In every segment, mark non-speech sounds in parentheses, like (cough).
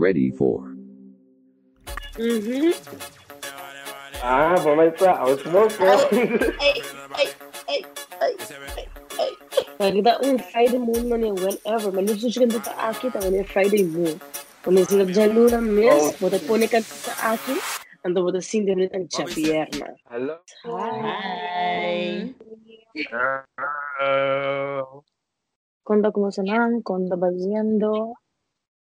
ready for. Mm-hmm. Ah, por Hey, hey, hey, hey, Like that on Friday moon, man, whenever, man, you can put aqui também, Friday moon. Quando eu sinto já luna mês, vou ter pôr aqui, ando vou ter sim. Hello. Hi. Hello. Conta como se van, conta baseando.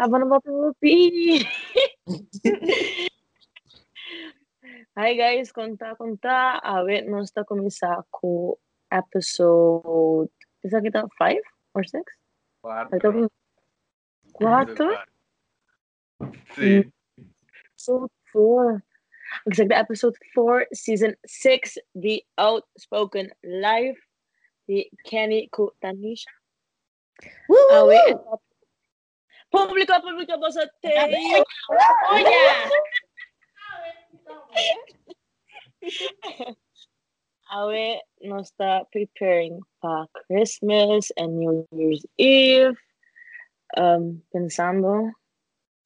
Abang nampak P. Hi guys, conta conta. A ver, nós está começar com episode. Isso aqui tá 5 or 6? Cuatro. 4? Sim. Episode 4. Exactly, episode 4, season 6, The Outspoken Life, The Kenny Kutanisha. Woo, woo, woo. Publiko, publiko ba sa te? Olha! Awe, no está preparing pa Christmas and New Year's Eve. Um, pensando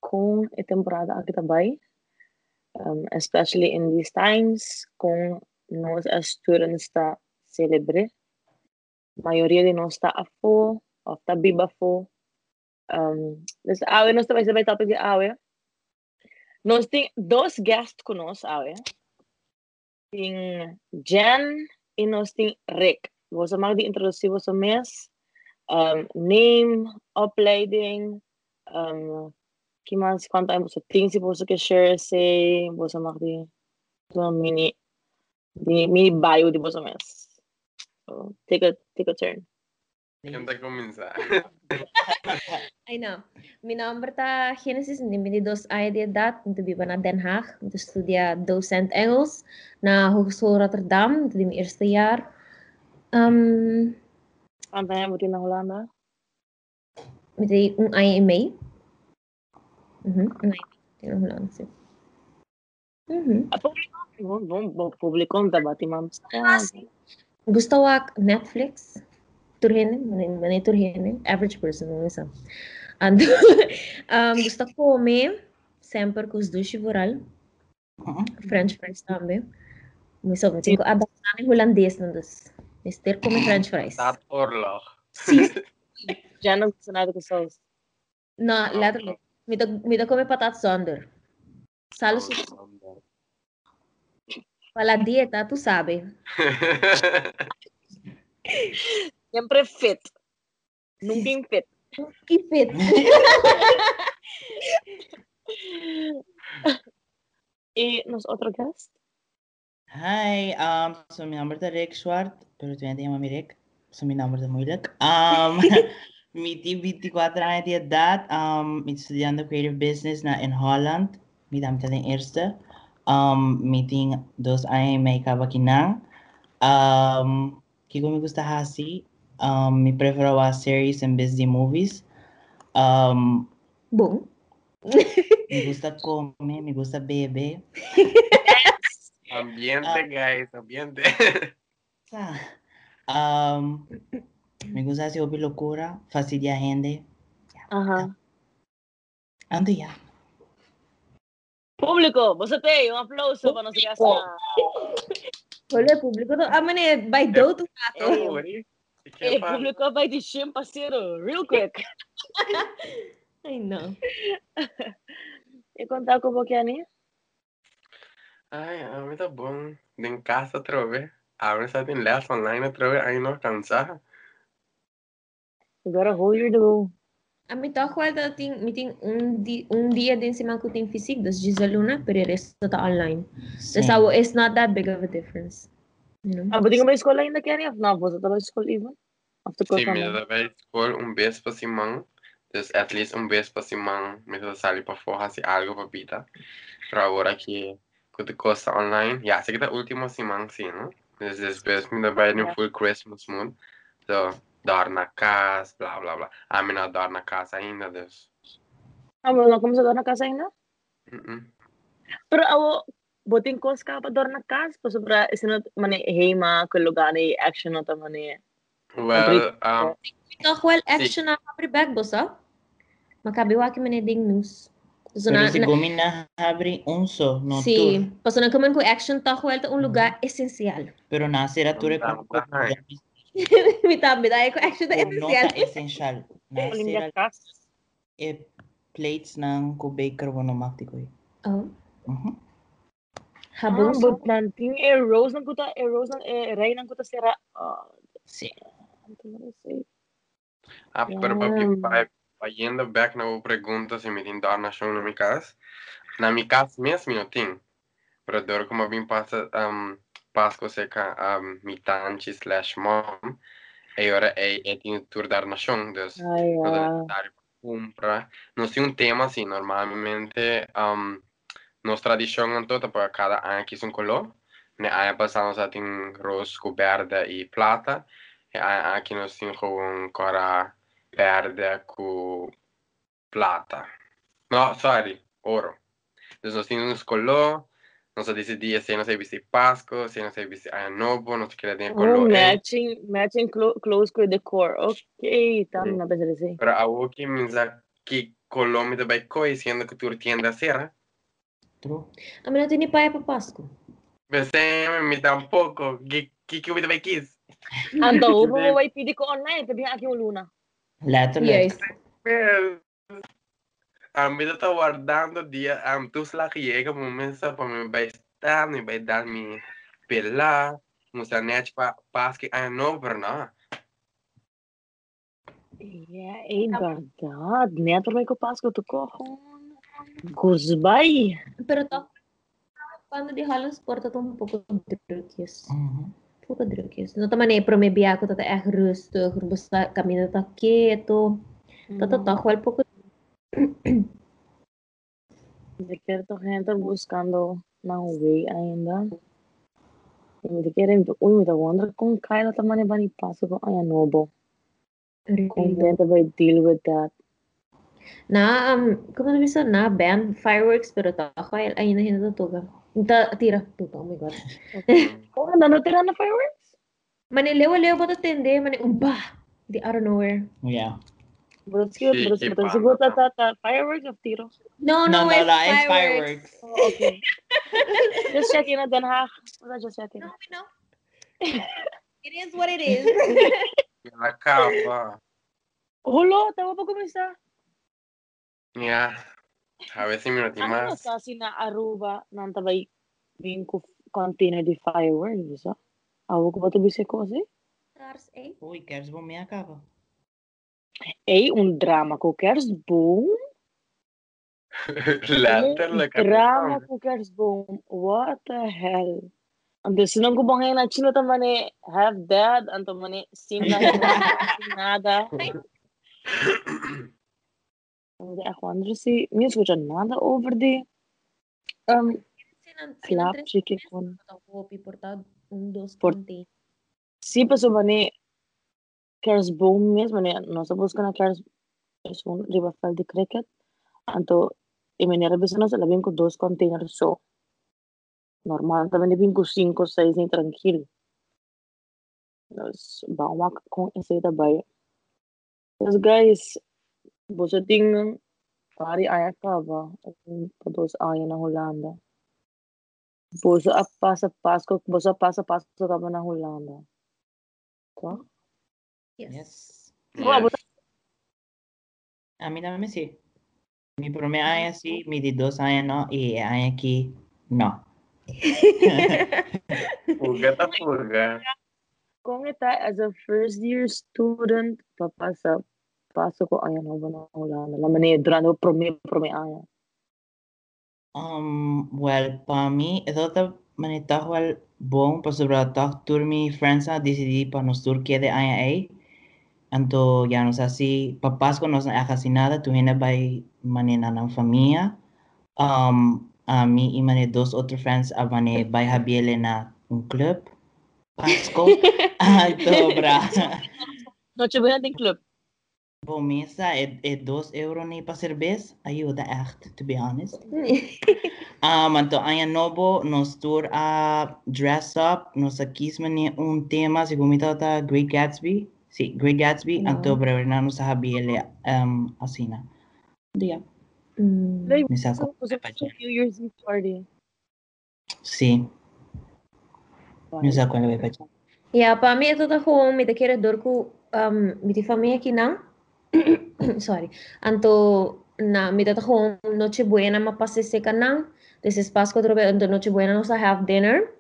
kung e temporada ang kitabay. Um, especially in these times, kung nos as students ta celebre. Mayoría de nos ta afo, of ta biba fo. Um, dus awe, nos ta sabay topic de awe. Nos ting dos guests nos awe. Ting Jen e nos ting Rick. Você mag di introducir você mes. Um, name, opleiding, um, que mais quanto tempo você tem se você share say, você mag di uma mini di mini bio de você mes. So, take a take a turn. Intenta comenzar. (laughs) I know. Mi naam is Genesis, ik ben 2 jaar de edad, ik naar Den Haag, ik docent Engels naar Hogeschool Rotterdam, dat is mijn eerste jaar. Um, en moet in Hollanda? Met die een ei. Mhm, een ei Ik Hollanda. Mhm. Publicom, publicom, publicom, publicom, publicom, Ik publicom, Turhene, manay, turhene. Average person, ano isa. And, (laughs) um, gusto ko me, sempre com os dois chivoral. Mhm. French fries também. Mas só, mas ko abang namin holandês dos. Mister come French fries. Dat oorlog. Sim, (laughs) Já não gusto nada com sauce. no, letterlijk. Mida, mida come patat zonder. Salo su pala dieta, tu sabe. (laughs) Sempre fit. Em fit. Que fit. (laughs) E nos outro guest? Hi, um, so mi nombre es Rick Schwartz, pero tú ya te llamas mi Rick. So mi nombre es muy Rick. Um, (laughs) mi tengo 24 años de edad. Um, mi estudiando Creative Business na in Holland. Mi dami ta den eerste. Um, mi tengo dos años y medio aquí na. Um, kiko me gusta hasi. Um, mi preferaba series en vez de movies. Um, Boom. Me gusta comer, me gusta beber. (laughs) ambiente, uh, guys, ambiente. (laughs) Ah, um, me gusta hacer locura, fastidiar gente. Ajá. Ando ya. Público, vosotros, un aplauso para nuestra casa. Hola, público. I'm gonna bite those. Eh, tu gato. Uri. ¿Y qué Hey, pasa? público vai de chim parceiro, real quick. (laughs) Ay, no. E contar com o Bokiani? Ay, a mí tá bom. De em casa outra vez. Ahora está en las online outra vez. Aí não cansar. Agora whole year do. A mi toch wel dat ting, mi ting un, di, un dia din si manko ting fisik, dus Giselle Luna, pero el resto ta online. Sim. Dus awo, it's not that big of a difference. Ah, ka ba escola ainda? Of não, você na escola even? After Sim, naman. da vez escola um beijo para Simão. At least um vez para simang me to salir para fora se algo para pita. Pero agora que que costa online, ja, zeg dat último simang sim, no? Dus depois me vai no full Christmas mood. So, dar na casa, blá blá blá. A mim não dar na casa ainda, dus. Ah, wala ka mo sa door na casa ainda? Mm -mm. Pero बहुतेक course का पदर ना काज पसो प्रा इसनो माने हेमा कुल्लो गाने एक्शन होता माने well um well action na habri back bosa ah? makabiwa ki mane ding news. So na si gomin na habri unso no si paso na kaman ko action ta well ta un lugar esencial pero eh, (laughs) na sira ture ko mi tambe dai ko action ta esencial esencial na sira e eh, plates nang ko baker wono makti oh. Mhm Ah, habang but nanting e rose ng kuta, e rose ng e ray ng kuta sira. Ah, na say? ah, pero papi, Damn. pa, pa yendo back na pergunta se me tin dar na show na mi casa. Na mi casa mesmo não tem. Pero dor como vim passa um Pasco seca um mi tanti slash mom. E ora é é tem tour dar na show, dus ah. dar compra. Não sei um tema assim, normalmente um nos tradição toda para cada ano que são color. Ne ano passado nós tem rosa, verde e plata. E nós temos com cora verde com plata. No, sorry, ouro. Nós temos uns color. Nós decidimos se nós viste Páscoa, se nós viste ano novo, nós queremos Oh, color. eh. matching, matching clo clothes ko decor. Okay, tama Sí. na ba sila say? Pero a que minsa que Colombia de Baico diciendo que tu tienda cierra. True. Amin natin ni Paya Papasco. Você me tampoco. Que que que de Baikis? Anto, Hindi. upo mo pidi ko online, tabi aki uluna. Later, Yes. A mí está guardando dia am tus la que llega un momento para me vai estar, me vai dar mi pela, musa net pa pas que ah no, pero no. Yeah, eh, verdad. Neto may ko pasko to ko. Goodbye. Pero to, cuando dijalos wordt un poco drukjes. Mm -hmm. Un poco drukjes. No toma nee, probeer ik dat echt rustig, besta camino ta quieto. Dat dat toch poco. De quiero toch gente buscando na way ainda. Y de quiero uy, me da wonder con Kyle tamane bani paso con Ayanobo. Contenta by deal with that. Na, um, como na bisa, na band fireworks, pero ta ako ay ay na hinatutuga. Ta tira, tuta, oh my god. Oh, (laughs) ano tira na fireworks? Mane lewa-lewa ba to tende, mane umba. Di out of nowhere. Yeah. But it's cute, but it's pa, siguro pa. ta ta fireworks of tiro. No, No, no, no, it's no, it's fireworks. fireworks. Oh, okay. (laughs) just checking na Den Haag. Wala, just checking. No, we know. (laughs) it is what it is. Acaba. Hulo, tawa pa kumisa. Yeah. A ver si me Ano más. sa sina Aruba nang tabay bin ko container di fireworks? Awo ko ba to bisa ko kasi? Stars, eh? Uy, kerstboom me acaba. Eh, un drama ko kerstboom. Later Un la drama ko kerstboom. What the hell? Ando sinong ko bang na chino ta mane have dad anto mane sin na nada. Si mi escucha nada over the um sinan, chicken con Por- conti. Sí, pues mane kerstboom mesmo, né? Nós buscando kers es un riverfall de cricket. Anto e menera bisa nós labing ko dos containers so normal também labing ko cinco, seis nem tranquilo. Nós bawa com esse tabay. Mas guys, bosetingen Pari ayah kava pados ayah na Holanda. Bosa apa sa Pasko, bosa apa sa Pasko kava na Holanda. Ko? Yes. Yes. yes. A mí también sí. Mi primer año sí, mi de dos años no, y año aquí no. (laughs) Fugata fuga. ¿Cómo está as a first year student para pasar પાસે કોઈ આયા ન બનાવલા એટલે મને durante promi promi આયા um well para mí eso te મને તાહવાલ bom por sobre tax tour mi Francia decidí para nos Turquía de IA eh. anto ya no sé si papás con nos asesinada tu hena by manena na familia. Um a mí y mané dos otros friends a mané by Javier na un club. Pasco. (laughs) (laughs) Ay dobra Nochebuena de club. Bom, mesa é, é 2 euro nem para cerveja. Ajuda echt, to be honest. (laughs) Um, então, aí novo, nós tour a dress up, nós aqui um tema, se como tá Great Gatsby. Sim, Great Gatsby, Não. então para não nos sabe ele um, assim, né? Dia. Mm. New Year's Eve party. Sim, misa ko na ba Ja, para mim, eu tô com me daquele dor com um, me família aqui não. (coughs) Sorry. Anto na me tá com noche buena ma passe seca não. This is Páscoa trobe anto noche buena nós have dinner.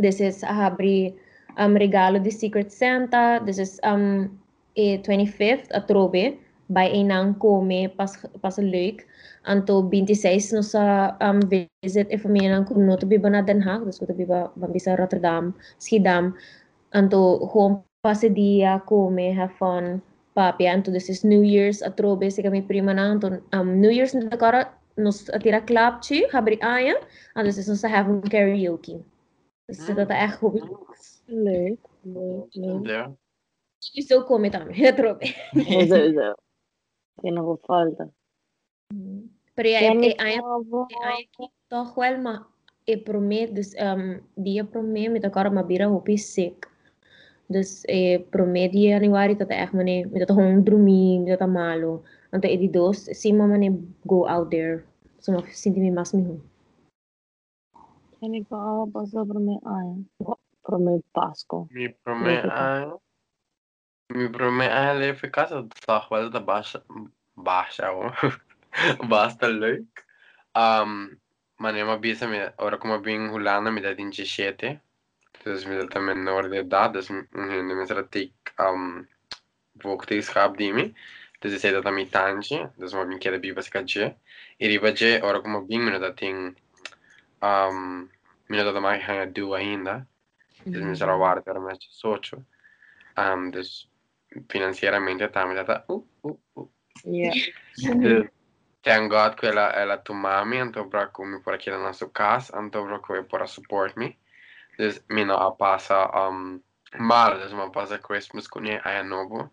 This is abri um regalo de Secret Santa. This is um e 25th a trobe by enang come pas pas leuk. Anto 26 nós um visit e família nang kuno to biba na Den Haag. Dus ko to biba bambisa Rotterdam, Schiedam. Anto gewoon passe dia, come, have fun, papi. Anto this is New Year's, atrobe se kami prima na. Anto um, New Year's na cara nos atira klapje, habri aya. Anto this is nos have un karaoke. Mm. dat echt goed. Leuk. Leuk. Ja. Isso eu come também, atrobe. É, que não vou falta. Pero ya, e aya estava? Ai, aqui toch wel, maar ik probeer, dus um, die probeer met elkaar maar bira hopi sick. Dus eh, promedia januari tot echt mane, met dat tota hong hum drumi, met tota dat malo. Ante edi dos, si mama ne go out there. Soma sinti mi mas mi hu. Kani ka basa prome ay. Prome Pasco. Mi prome ay. Mi prome ay le eficácia da roda da baixa baixa o. Oh. (laughs) Basta leuk. Um, mane mabisa mi, ora como bin hulana mi da 17. 2000 menor de edad, dus mensen dat ik um, vochtens heb die de mim zei dat mijn tandje, dus mijn keer bij was katje. En die badje, ora como bing me dat ding, um, da dat maar a doen ainda. Dus uhum. me será waard para mais socio. Um, dus financeiramente também está tá, uh, uh, uh. Yeah. Então, thank God que ela ela tu mami mim, então para comer por aqui na nossa casa, então para por a support me. Dus mina a passa um mal, dus ma passa Christmas com ele aí novo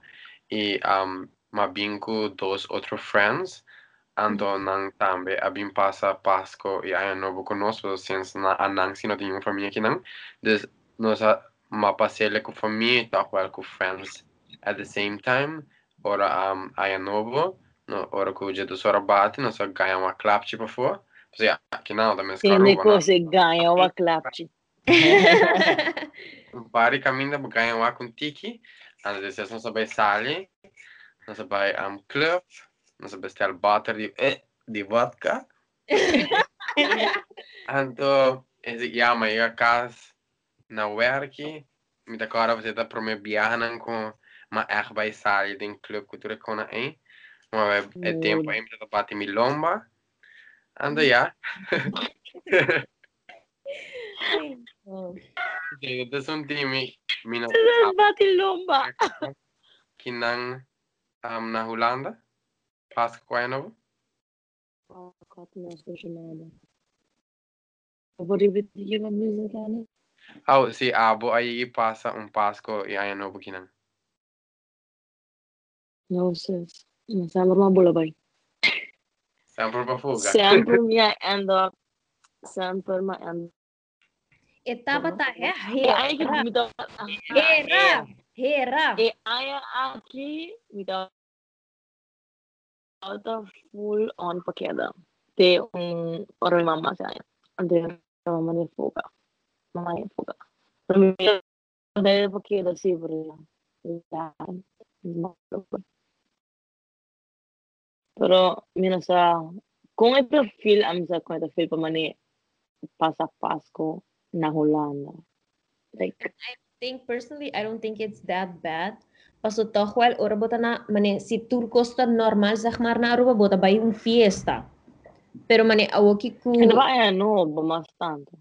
e um ma bingo dos outros friends. Então nang tambe a bim passa Páscoa e aí novo conosco, since na anang sino tem uma família aqui não. Dus nós a ma passele com família, tá com friends at the same time. Ora um aí novo no, ora que o dia do Sora bate, nós só ganha uma clap tipo for. Você já, que não, caruba, né? você ganha uma clapte. Um para ganhar uma com tiki. Às vezes só vai sali, só vai um club, nós só bestel butter de, de vodka. Então, esse já mas a casa na werk, me da cara você tá para me viajar com uma erg bij sali den club cultura com a. Maar we het tempo aí para bater milomba. Ando ja. (laughs) Okay, ito sa timi minat. Sa batin lomba. (laughs) Kinang um, na Holanda. Pasquaino. Oh, Gott, na Holanda. Aber die wird ihre Müse gerne. Oh, si abo ay ipasa un Pasko i ayan obo kinang. No, sis. Masama mga bulabay. Sample pa fuga. Sample niya end up. Sample ma end etapa tá é eh? a Hera. É aí que me dá... Hera! Hera! É aí full on paqueda. Tem um... Para minha mamãe, sabe? Tem uma mamãe de fuga. Mamãe de fuga. Para mim, tem um paqueda, sim, por exemplo. Já. Pero, mira, sa... Kung ito feel, amin sa kung ito feel pa man ni pasapasko, Naholana. Like I think personally, I don't think it's that bad. Paso het toch wel orbotana, mane si turkosta normal zeg maar na orbota bij een fiesta. Pero mane awoki ku. En ba no, bastante.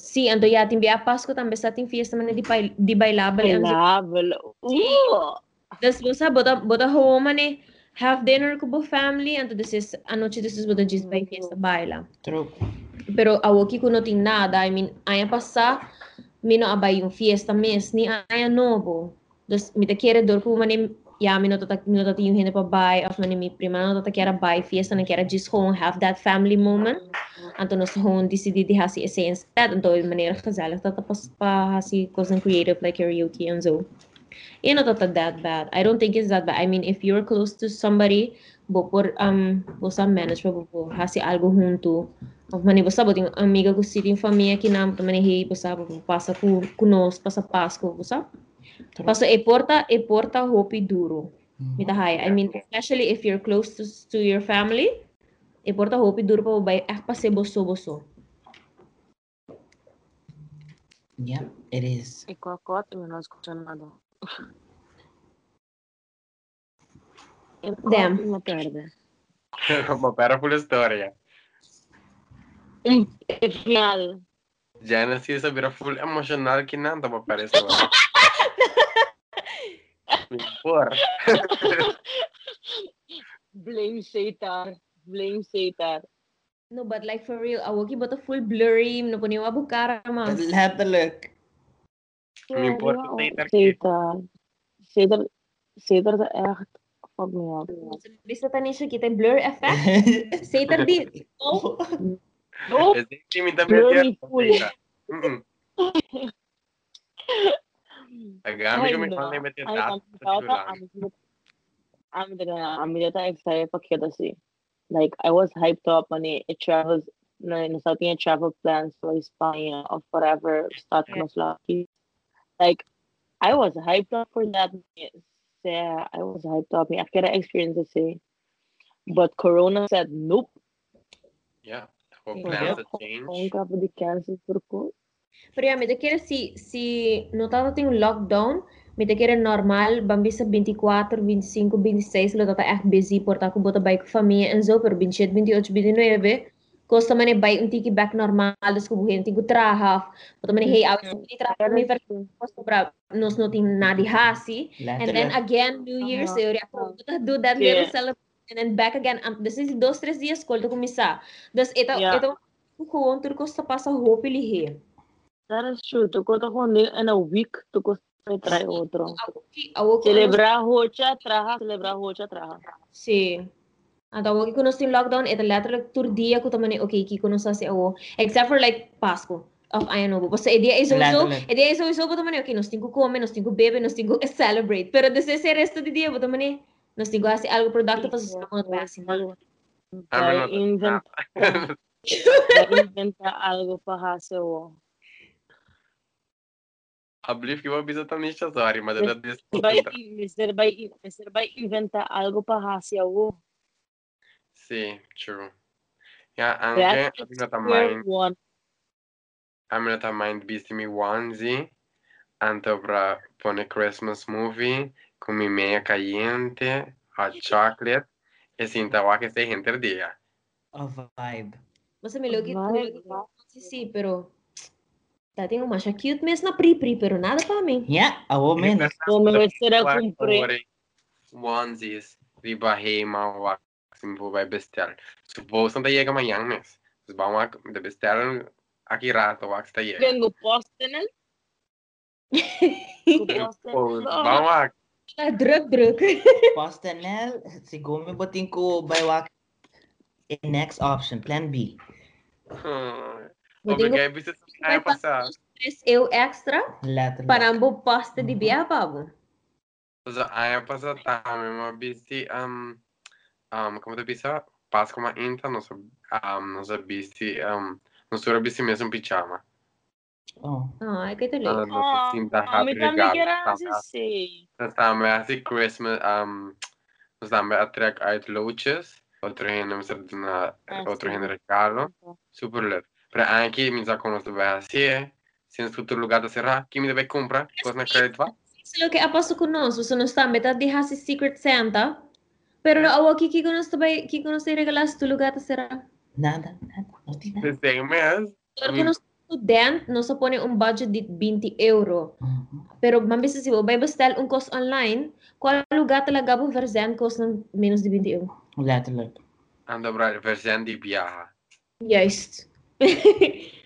Sí, entonces ya te envía a Pascua también está en fiesta mané di, di bailable. Bailable. Uh. Sí. Después bota bota ho mané have dinner con family, entonces anoche después bota just by fiesta mm. baila. True. Pero awoki ko no ting nada, I mean, aya passa mino abay yung fiesta mes ni aya nobo. Dus mi te quiere dor po mane ja mi no tata mi no tata yung hinde pa bay of mane mi prima no tata quiera bay fiesta na quiera just gewoon have that family moment. Anto nos gewoon decidi di hasi essence dat anto manier gezellig dat pas pa hasi cause creative like karaoke and so. You know that that bad. I don't think it's that bad. I mean, if you're close to somebody, bo por um bo sa manage bo bo hasi algo junto. Of mani bo sabo ting amiga ko siting família que nam também hey bo sabo bo passa ku kunos passa Páscoa bo sa. Passa e porta e porta hopi duro. Mita hai. I mean, especially if you're close to to your family, e porta hopi duro pa bay eh pa se boso boso. Yeah, it is. E cocota, eu não escuto nada. Damn. Uma perda. Uma perda por Janice ia a full emocional que não estava aparecendo. Porra. Blame Seitar. Blame Seitar. No, but like for real, a Woki bota full blurry, não ponia uma bucara, mano. Letterlijk. Mi importa Satan. Satan. Satan. Satan is echt fuck me up. Bisa tani siya kita blur effect. Say that di. Oh, Oh, Blurry también. full. Agami ko mi Ay, quando no. mette Ay, dato. ang tawag I'm gonna I'm gonna excited for Kidasi. Like I was hyped up on it. It travels no, in Southern travel plans for Spain or whatever start Yeah. lucky. Like, I was hyped up for that. Yeah, I was hyped up. I could experience the same. But Corona said nope. Yeah, our plans have changed. de cancel por Pero yeah, met te keren, si, si notat tengo lockdown, met de keren normaal, bambisa 24, 25, 26, lo dat echt busy, porta com bota bike família, en zo, per 27, 28, 29, Koso man bay unti ki back normal dos ko buhin ti gutrahaf. But man hey out ni trahaf mi per koso pra nos no ting nadihasi. And then again New Year's uh -huh. yuri ako do that yeah. little celebration and then back again. Um, this is dos tres dias kolto ko misa. Das ito yeah. ito ko on turko sa pasa hopili he. That is true. Tu ko to ko in a week tu ko me trae otro. Celebrar rocha, traja, celebrar rocha, traja. Sí. Então, o que nós temos lockdown é letterlijk tur dia que também ok que nós assim o except for like Páscoa of ano bo. Basta ideia é sowieso, Letterlijk. ideia é sowieso bo também ok nós temos que comer, nós temos que beber, nós temos que celebrate. Pero desse esse resto de dia também nós temos que fazer algo productivo para nossos pais. Vai I'm inventa, algo para hacer o. Ablief que vou bisa também história, mas ela disse Vai, Mr. vai, Mr. vai inventa algo para hacer o. Sim, true. Ja, That anche is abbiamo square também, one. abbiamo também visto mi onesie, anto para pone Christmas movie, com mi meia caliente, hot chocolate, e sinta wa que se gente dia. A vibe. Basta me me vai. sí, sí, pero Dati yung masya cute mes na pri-pri, pero nada pa mim. Yeah, a woman. Como vai ser a cumprir. Onesies, vi Bahema, wa sim vou vai bestel. Supposto não chega amanhã, mas vamos de bestel aqui rato, wa que está chega. Vengo posten. (laughs) Vamos lá. Ah, druk, druk. Postanel, siguro may bating ko by wak. Next option, plan B. Ko Obrigado, bisa passar. tres eu extra Lahat na para look. mo posta di biya pa bo. Also, ay passar também, mas bisi um um como tu bisa pas como inta não so um não bisi um não so bisi mesmo pijama. Oh. Ah, ay kay tuloy. Não so sinta happy regalo. kira Tama. si Nós estamos assim Christmas um nós estamos a trek uit loodjes. Outro rende na Ah, outro rende regalo. Super leuk. Para anche mi sa come sto vai assim. Se in tutto lugar da serra, chi mi deve comprare? Cosa ne credit va? Silo kay apaso ko no, so suno sta meta di hasi Secret Santa. Pero a Kiki ¿quién conoce regalas tu lugar será? Nada, nada, no tiene nada. Que budget de 20 euros. Uhum. Pero, mas pensa assim, vai bestar um curso online, qual lugar te lagava um versão custa menos de 20 euros? Braai versão de viaja. Geef (laughs)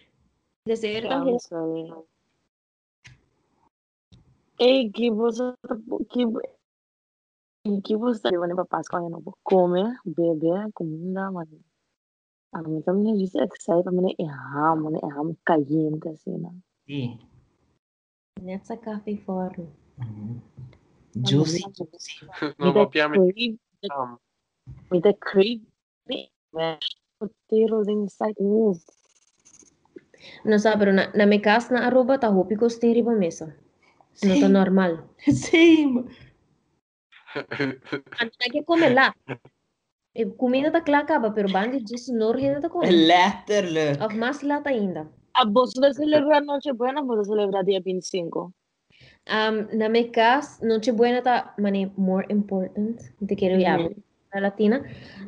ons... Incubus llevan papás con enojo. Come, bebe, comida, mano. A mí también me dice excited, mane eham, mane eham caliente así, ¿no? Sí. Nessa coffee for. Juicy, juicy. Mira, crave, mira, crave, potato inside. Oof. No sabe, na, na minha casa na Aruba tá roupa e costeira e mesa. Não tá normal. Sim. Antaque comerla. Eh, comida da claca, pero Bandi disse não rede da comida. Letterlijk. Of mais lata ainda. A vos de celebrar Nochebuena, vos de celebrar dia 25. Um, na minha casa, Nochebuena tá, mané, more important, te quero ir mm -hmm. latina.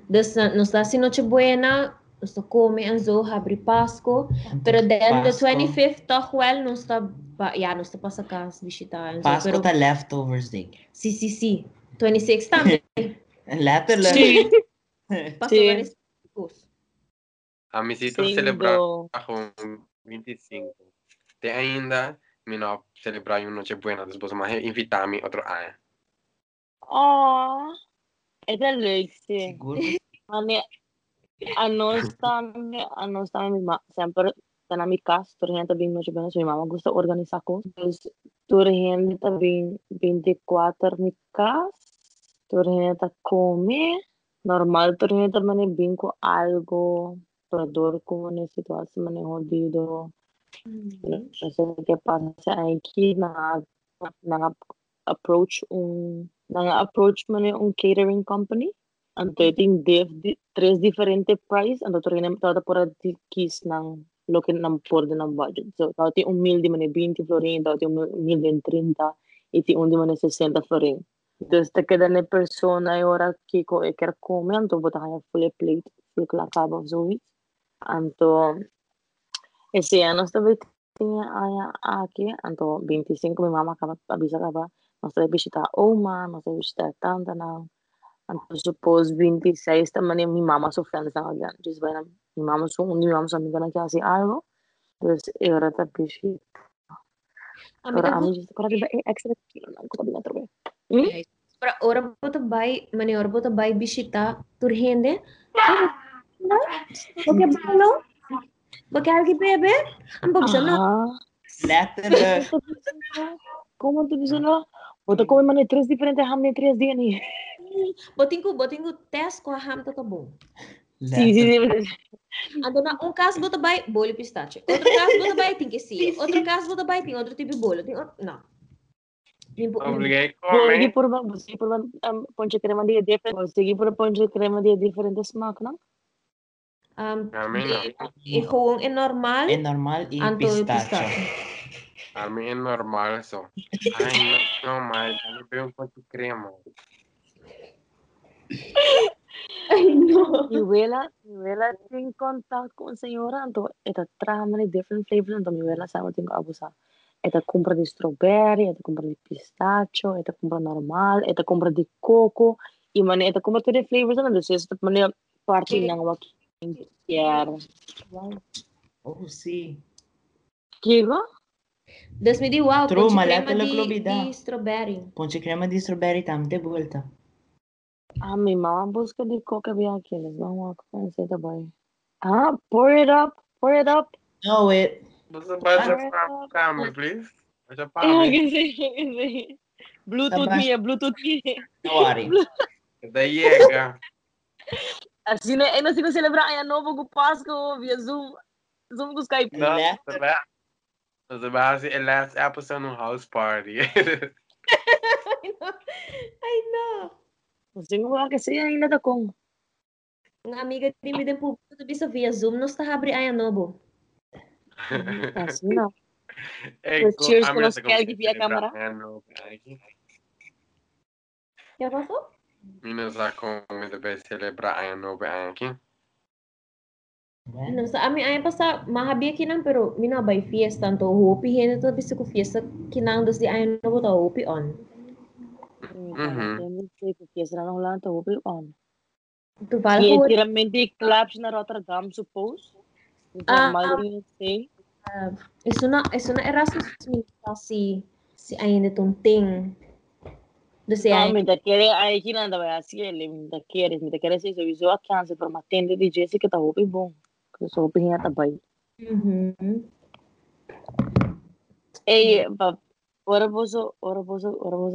Dus, nós tá assim Nochebuena, nós tá come, anzo, abre Páscoa, pero then the 25th, toch wel, nós tá, ja, nós tá passa casa visitar. Páscoa tá leftovers, ding. Sim, sim, sim. 26 también. (laughs) Later, later. Sí. (laughs) Pasó sí. varios Amiguitos celebraram 25. Até ainda, menor celebrar uma noite boa depois, mas invitar-me outro ano. Oh, é da Lexi. Seguro. A nós ah. também, a nós também, sempre gente também Noche Buena, so mama de coisas. Então, toda gente também 24 na casa, toda gente come, normal, gente também vem com algo, para dor como na situação, mane jodido. No sé qué pasa aquí, na, na approach un, na approach mane un catering company. Anto ting div, di, tres diferente price, anto to rin por di kis ng lo que nam por ng budget. So tawti un mil di mane 20 florin, tawti un mil di 30, iti un di mane 60 florin. Entonces te queda na persona e ora kiko e ker come, anto bota kaya full plate, full klakaba of zoiets. Anto, ese ano estaba tinha a aqui, então 25 minha mama acaba nós temos visitar uma, nós temos visitar tanta não. Então suppose 26 também minha mama sofrendo na agora. Diz vai na mama só me dá que assim algo. Então eu era tá bicho. Para a Amiga, mim para que é extra kilo não como não trouxe. Hum? para ora bota bai, mani ora bota bai bisita turhende. Porque balo? Porque alguém bebe? Ang babsa na. Ah, Letterlijk. como tu diz lá? Bota como mane três diferentes hamne três dias ni. Boting ko, boting ko test ko ham to bom. Sim, sim, sim. Ando na um caso bota bai, bolo pistache. Outro caso bota bai, tem que ser. Outro caso bota bai, tem outro tipo de bolo. Tem outro, não. Obrigei Você come. por você por um, ponche crema dia diferente. Você por ponche crema dia diferente smaak não? Um, Armin, e gewoon in normal. É normal e Anto pistacho. Armin é normal só. Ai, não, não, mas eu não tenho quanto crema. (laughs) Ay, no. Mi abuela, mi abuela tem contato com a senhora, então ela traz many different flavors, então mi abuela sabe tem que abusar. Ela compra de strawberry, ela compra de pistacho, ela compra normal, ela compra de coco, e mano, ela compra todos os flavors, então isso é maneira parte Okay. ng what quer. Oh, sim. Me di wow, True, ponche malata klobida. di strawberry. Ponche crema di strawberry tamte volta. Ah, mi mamá busca de coca bem aqueles, vamos conhecer também. Ah, pour it up, pour it up. No, wait. Você baixa cá, me please? Baixa (laughs) que sim. Bluetooth minha, Bluetooth minha. No worry. Daí chega. Assim, né? Se não celebrar ano novo com Páscoa via Zoom. Zoom com Skype. Não, você vai. Você vai assim, é last episode no house party. (laughs) (laughs) Ay, no. Ay, no. Não vai que seja ainda da com. Nga amiga di mi din po to bisa via Zoom, nos tahabri ay anobo. Assim, não. (laughs) Ecco, cheers a lo se scherzo via celebra camera. anno, aqui. Kaya pasok? Mi non sa come deve celebrar anno aqui. No, sa amin ay pa sa mahabi kinang pero minabay fiesta to hopi hen to bisa ko fiesta kinang dos di ay no to hopi on. Американците, които е страна Холандата, го бил он. Това е хубаво. Тираменди клапш на Роттердам, suppose. Ah, ah. Ah, es una, es una Erasmus si, si hay en un ting. Dus ja, mientras quieres, ahí quieren andar a hacerle, mientras quieres, mientras quieres eso, y yo acá, se forma tende de Jesse que está hopi bon, que eso hopi ya está ahí. Ey, ahora vos, ahora vos, ahora vos.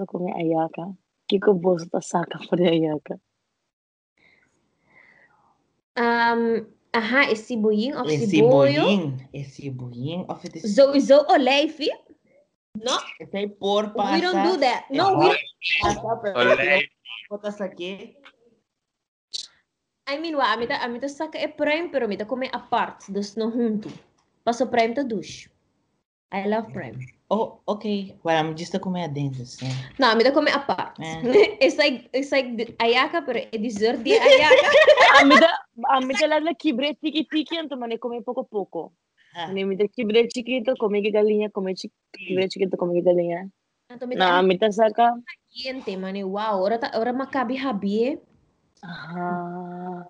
Kiko boso tá saca por ayaka. Um, aha, is si boying of Is si si boyo? bullying? Is si bullying? Of. Sowieso olijfie? No, Ito ay por pasa. we don't do that. No, we don't. Olay. Putas aqui. I mean, wa, amita, amita saka e prime, pero amita come apart. Dus no junto. Paso prime ta douche. I love prime. Oh, okay. Well, I'm just a comedian. So. No, amita come apart. Eh. it's like, it's like ayaka, pero e dessert di ayaka. (laughs) A mi da a mi da la kibre tiki tiki anto mane come poco poco. Ha. Ne mi da kibre chiquito come que galinha, come chi- kibre chiquito come que galinha. Amita, Na a mi da saca. Gente, mane, wow, ora ta, ora makabi habi Ah.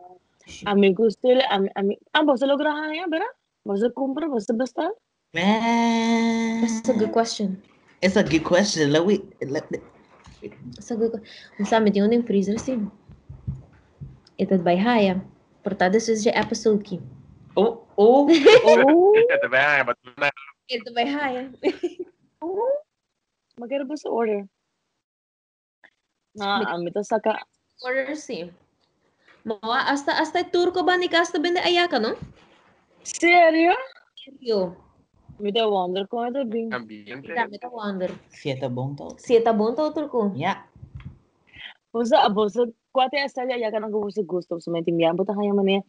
A mi gusto ele a mi a mi ah você logra hanya bera? Você compra, você basta? Man, that's a good question. It's a good question. Let me. Let me. It's a good. Насаме ти оним призраси. Этот байхая. Портаде се же oh. О, о, о. Это байхая, but Это байхая. Magkano ba sa order? Na, ang mito sa ka... Order si. Mawa, asta hasta turko ba ni Kasta Bende Ayaka, no? Serio? Serio. Mita Wonder com Ada bing. Mida, mita Wonder. Fieta Bontol. Fieta Bontol, Turku. Ya. Bosa, bosa. Kuat ya, saya ya kan aku bosa gusto. Bosa main timbiam. Bota kaya mana.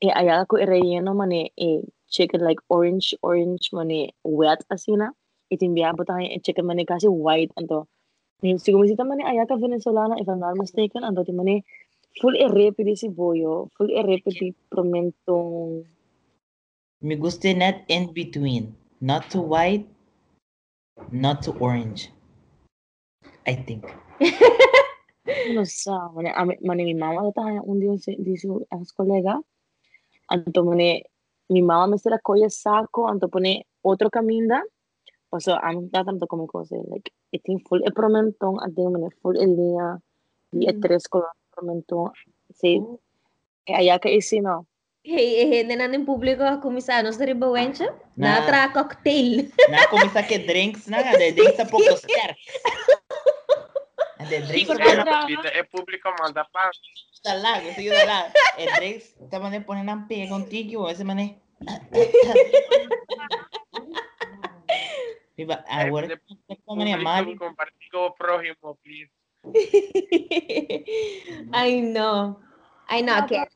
Eh, ayah aku ireyeno mana. Eh, chicken like orange, orange mana. Wet asina. Itin biya bota kaya eh, chicken mana kasi white. Anto. Sigo mo siya mani ayaw ka Venezuelana, if I'm not mistaken, anto dati mani, full irrepid di siboyo. full irrepid di Promentong. Mi guste net in between. not too white, not too orange. I think. lo sabe. Mane, mi mamá está un día dice a su colega, anto mane, mi mamá me se la coye saco, anto pone otro camino, o sea, a mí tanto como cosas, like, e tem full e promentón, anto mane full el día, y e tres colores promentón, sí, oh. allá que hicimos, Redenando em público a comissar, não seria bom, gente? Na outra cocktail. Na comissar que drinks, (laughs) na de drinks a pouco certo. De drinks é público manda para. Está lá, eu sei lá. É drinks, tá mandando poner na pega contigo, esse mané. Viva, agora como é mal. Compartir com o (laughs) ah, próximo, please. (laughs) Ai não. Ai não, quero.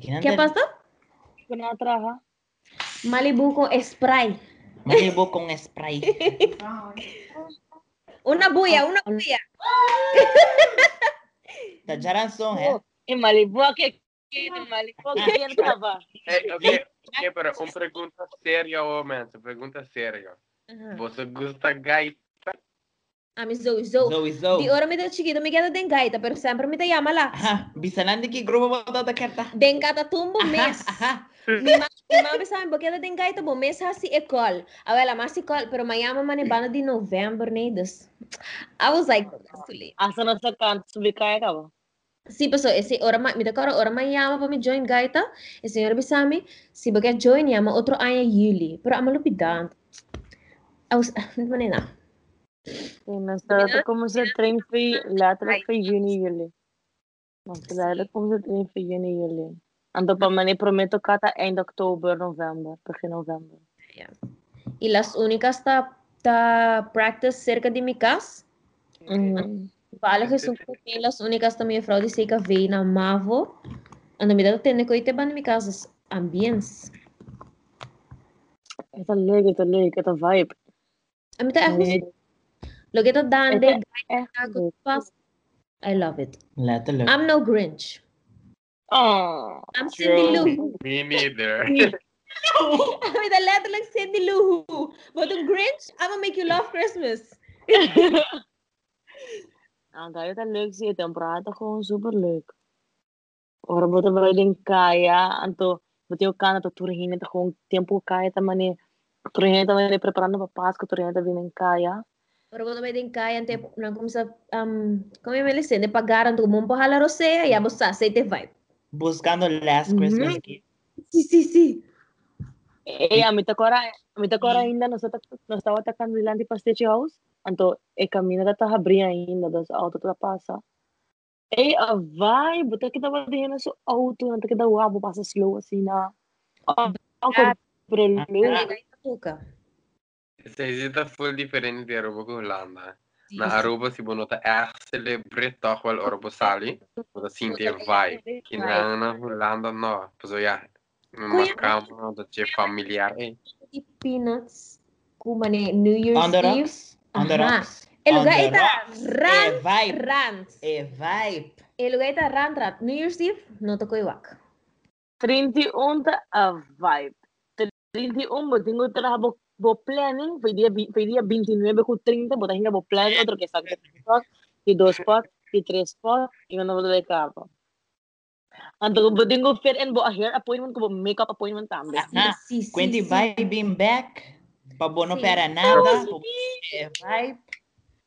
qué क्या pasta? Pinatrabaja. Malibu con spray. Malibu con spray. (laughs) una bulla, una ah. bulla. (laughs) Tacharan son, ¿eh? En Malibu, ¿qué quieren? Malibu, ¿qué quieren, (laughs) papá? Eh, ok, pero una pregunta seria, obviamente, pregunta seria. ¿Vos gusta gay gaita? A mi Zoe, Zoe. Zoe, Zoe. Di ora mi da chiquito mi queda den gaita, pero sempre mi da llama la. Aha, bisanan de que grupo botou da carta. Den gata tumbo mes. Aha, Mi ma, mi mama sabe porque ela den gaita bo mes hasi ecol. Awela mas ecol, pero my llama mani bana di November ne dus. I was like, that's too late. Asa na sa kanto subi kaya ka ba? Sí, pues ese ora ma, mi da cara ora ma llama para mi join gaita. E senhora bisami, si porque join llama outro ano juli, pero amalo pidan. I was, (laughs) não nem na. Nuestra como se tren fe la trafe y ni yole. Nuestra como se tren. Ando prometo octubre, noviembre, porque noviembre. Y las únicas de mi casa. Vale, las únicas que vi na mavo. Ando tiene ban mi casa ambiens. Vibe. Look at Dande. Eh, eh. ah. I love it. I'm no Grinch. Oh, I'm Cindy Lou. (laughs) Me neither. With a letter like Cindy Lou Who. But the Grinch, I'm gonna make you love Christmas. (laughs) Ang kayo ta leuk zit en praten gewoon superleuk. Or boten wij den kaya anto boten kan to turhin ta gewoon tempo kaya ta mane turhin ta mane preparando pa Páscoa turhin ta vinen kaya. Vai den kaya, ante na como sa um, como eu me listen, de pagaran tu mumpa hala rosea, ya bossa aceite vibe. Buscando last. Christmas gift. Sí, sí, sí. Eh, a mita kora, a mita kora ainda nós tá nós tava atacando dilante para stage house. Anto e caminho da tá abrir ainda, das auto tá passa. Eh, a vai, bota que tava dentro so auto, nanti kita wabo passa slow assim na. Ah, Ako prelude. Ah. Aí tá tuca. Se esita full diferente de Aruba com Holanda. Sí, Na Aruba si bonota echt celebrate toch wel Aruba sali. Zien die vibe. Que na Holanda no. Pues ja. Me Kuya- marcamos dat je familiar é. E peanuts. Ni New Year's On the Eve. rocks. Ajá. rocks. El lugar está rant, Eh, vibe. rant. Eh, vibe. El lugar está rant, rant. New Year's Eve, no tocó iwak. 31 ta a vibe. 31 bo tengo trabajo Boplanen, fue día, fue día 29 con 30, botas en Boplanen, otro que saca y dos spots, y tres spots, y una bola de capa. Anto ko ba ko fit and bo a hair appointment ko ba makeup appointment tambi. Aha, ah, si, si, Quinty si. vibing back. Pabono si. para nada. Oh, vibe.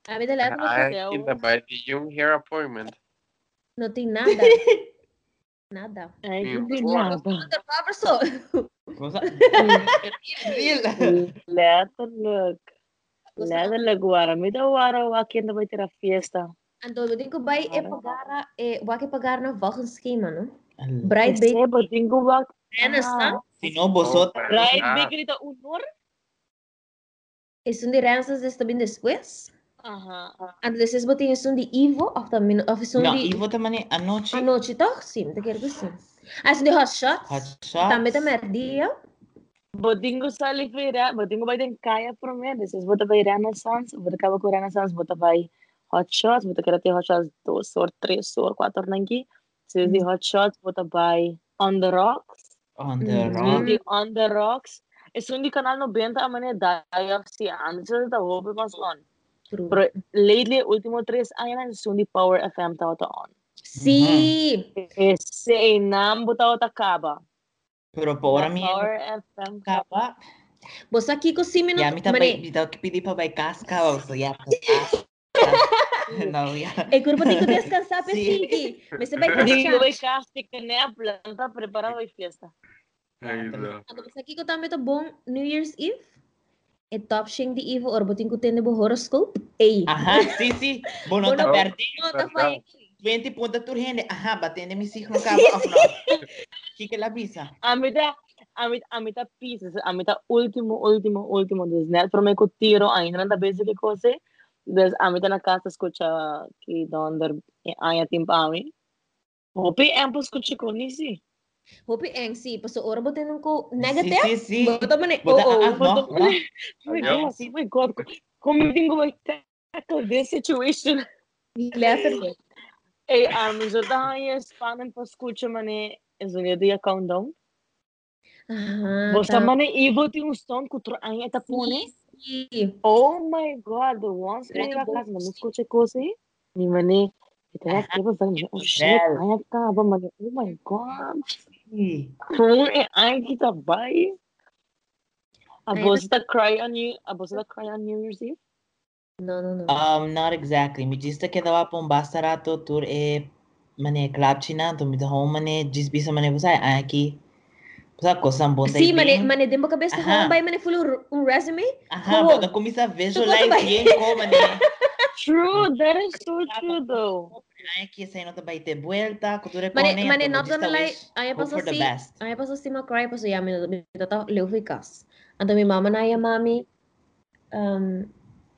Abi talaga mo sa teo. Iba ba yung hair appointment? Nothing nada. (laughs) nada. Ai, que nada. Outra pessoa. Cosa? Real. Letterlijk. Letterlijk, wara. Me da wara wa kinda vai ter a fiesta. Então, eu digo vai é Claro. pagar, é, vai pagar no volgens schema, não? Bright Bakery, bo tengo wa Renaissance, Si no, vosotros. Oh, Right, ah, bakery ta unor. es un de Renaissance está bien después. Aha, aha. And le se zbotine sunt Ivo afta min of sunt no, Ivo te mani anoci anoci toch sim te kerdo sim. As de hot shot. Hot shot. Tamme te merdia. Botingo sali fira, botingo bai den kaya prome, this is bota bai renaissance, bota kaba ko renaissance, bota bai hot shots, bota kerati hot shots 2 or 3 or 4 nangi. This is the hot shots, bota bai on the rocks. On the mm. rocks. On the rocks. Es un di canal no benta amane die of the answer the hope was on. True. Pero lately, último tres años, na sundi Power FM tao taon. Sí. Ese inam butao takaba. Pero por mí. Power FM kaba. Vos aquí con sí minutos. Ya mi tabai, mi tao kipidi pa bai kaska, o so ya. No, ya. El cuerpo tiene que descansar, pesiki. Me se bai kaska. Digo bai kaska, que ne planta preparado y fiesta. Ay, pues, no. Aquí con también bom New Year's Eve. Etopshing de Ivo, ahora botin que tengo horoscope. Ei. Ajá, sí, sí. (laughs) Bueno, perdido. 20 puntos tu gente. Ajá, batendo mis hijos no cabo. Que que la visa. A mitad, a mitad, a mitad pisas, a mitad último, último, último. Entonces, net por que tiro, ainda no veces que cosa. Entonces, a mitad en la casa escuchaba que donde haya eh, tiempo a mí. Hopi, ampo escuché con Nisi. Hopi angsi, pasooran ba tanong ko, negative? Si, si, si. Bata man eh, oo, oh, bata. Oh my God, oh my God. Kung hindi ko tackle this situation. Left Ey, um, за да е спанен по скуча, мане, за countdown. Во сама не иво ти устон, котро ање та поне. О май the ones не ја казма, не скоче коси. Ни мане, и таа треба да ми, о шет, аја та, ба мане. Cruel and angry tabai. About the cry on you, about the cry on New Year's Eve. No, no, no. Um, not exactly. Mi jista quedava bombasta rato tur e eh, mane club china to mi ho mane jis bisa mane busai aki. Sa kosan bon Sí, mane mane dembo cabeza ho bai mane full un resume. Aha, bota comisa vejo lá e como mane. (laughs) True, that is so true though. vai ter vuelta, cultura a mí pasó así, a mí pasó así, me cry, pasó ya, mi tata mami, um,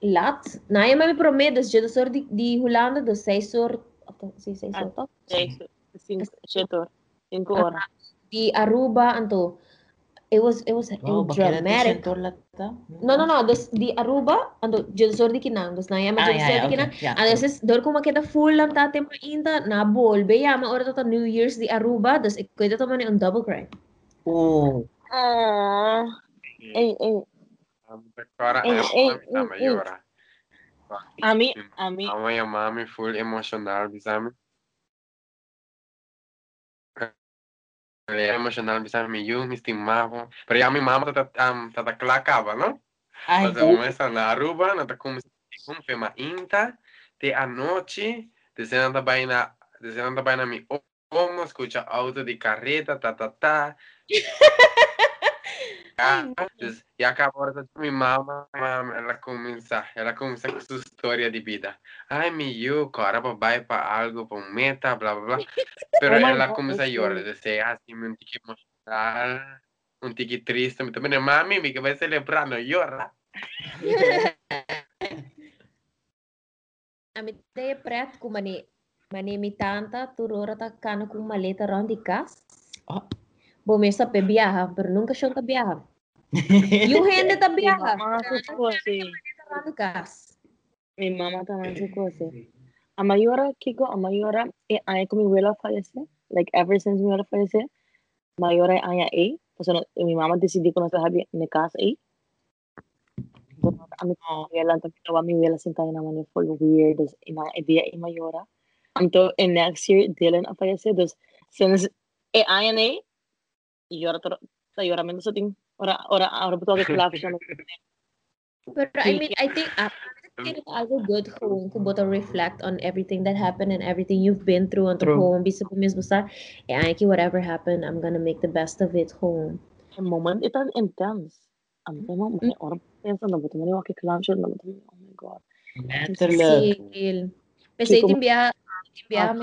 lat, mami promedas, sor de, Holanda, seis sor, seis sor, cinco, este, it was it was wow, dramatic. no no no this the aruba and the zordi kinang dos naya ma zordi kinang and this is dor kuma full lang ta tempo inda na bol be Yama ma to new years the aruba dos ikkuida to mani on double cry oh ah ei ei a mí, a mí. A mí, a mí, full emocional, ¿sabes? Ele é emocional, bisami, eu me estimava. Pero ya mi mama tá um, tá tá clacava, não? Ai, Mas a moça na Aruba, não tá como um fema inta, de a noite, descendo da baina, descendo da baina mi como, escucha auto de carreta, tá, tá, tá. Ah, dus, e acabou de minha mama, mama, ela começa, ela começa com sua história de vida. Ai, me eu, cara, vai para algo, para um meta, blá, blá, blá. Pero (laughs) Oh ela começa a chorar, good. dizer assim, um tique emocional, um tique triste, me também, mami, me que vai celebrar, não chora. (laughs) A mi te pret ku mani mani mi tanta turora ta kana kung maleta ron di kas. Ah. Bumesa pe biyaha, pero nunca siya ta Y un gente (laughs) también. Mi mamá ah, hace sus cosas. Mi mamá también hace cosas. A mayor, Kiko, a mayor, hay eh, con mi abuela fallecer. Like, ever since mi abuela fallecer, mayor hay ahí. O sea, eh, mi mamá decidió que no se había en casa ahí. A mi oh. abuela, entonces, a mi abuela sentada en la mano, fue weird. El día y mayor. Entonces, en next year, Dylan fallecer. Entonces, since eh, hay ahí, y ahora, ahora menos a ti. betul-betul. (laughs) But I mean, I think uh, algo good kung kuboto reflect on everything that happened and everything you've been through on the home. Bisa po mismo sa eh whatever happened I'm gonna make the best of it home. The moment it's an intense. Ang tema mo orang na buto siya na buto oh my god. Mental kasi din biya din biya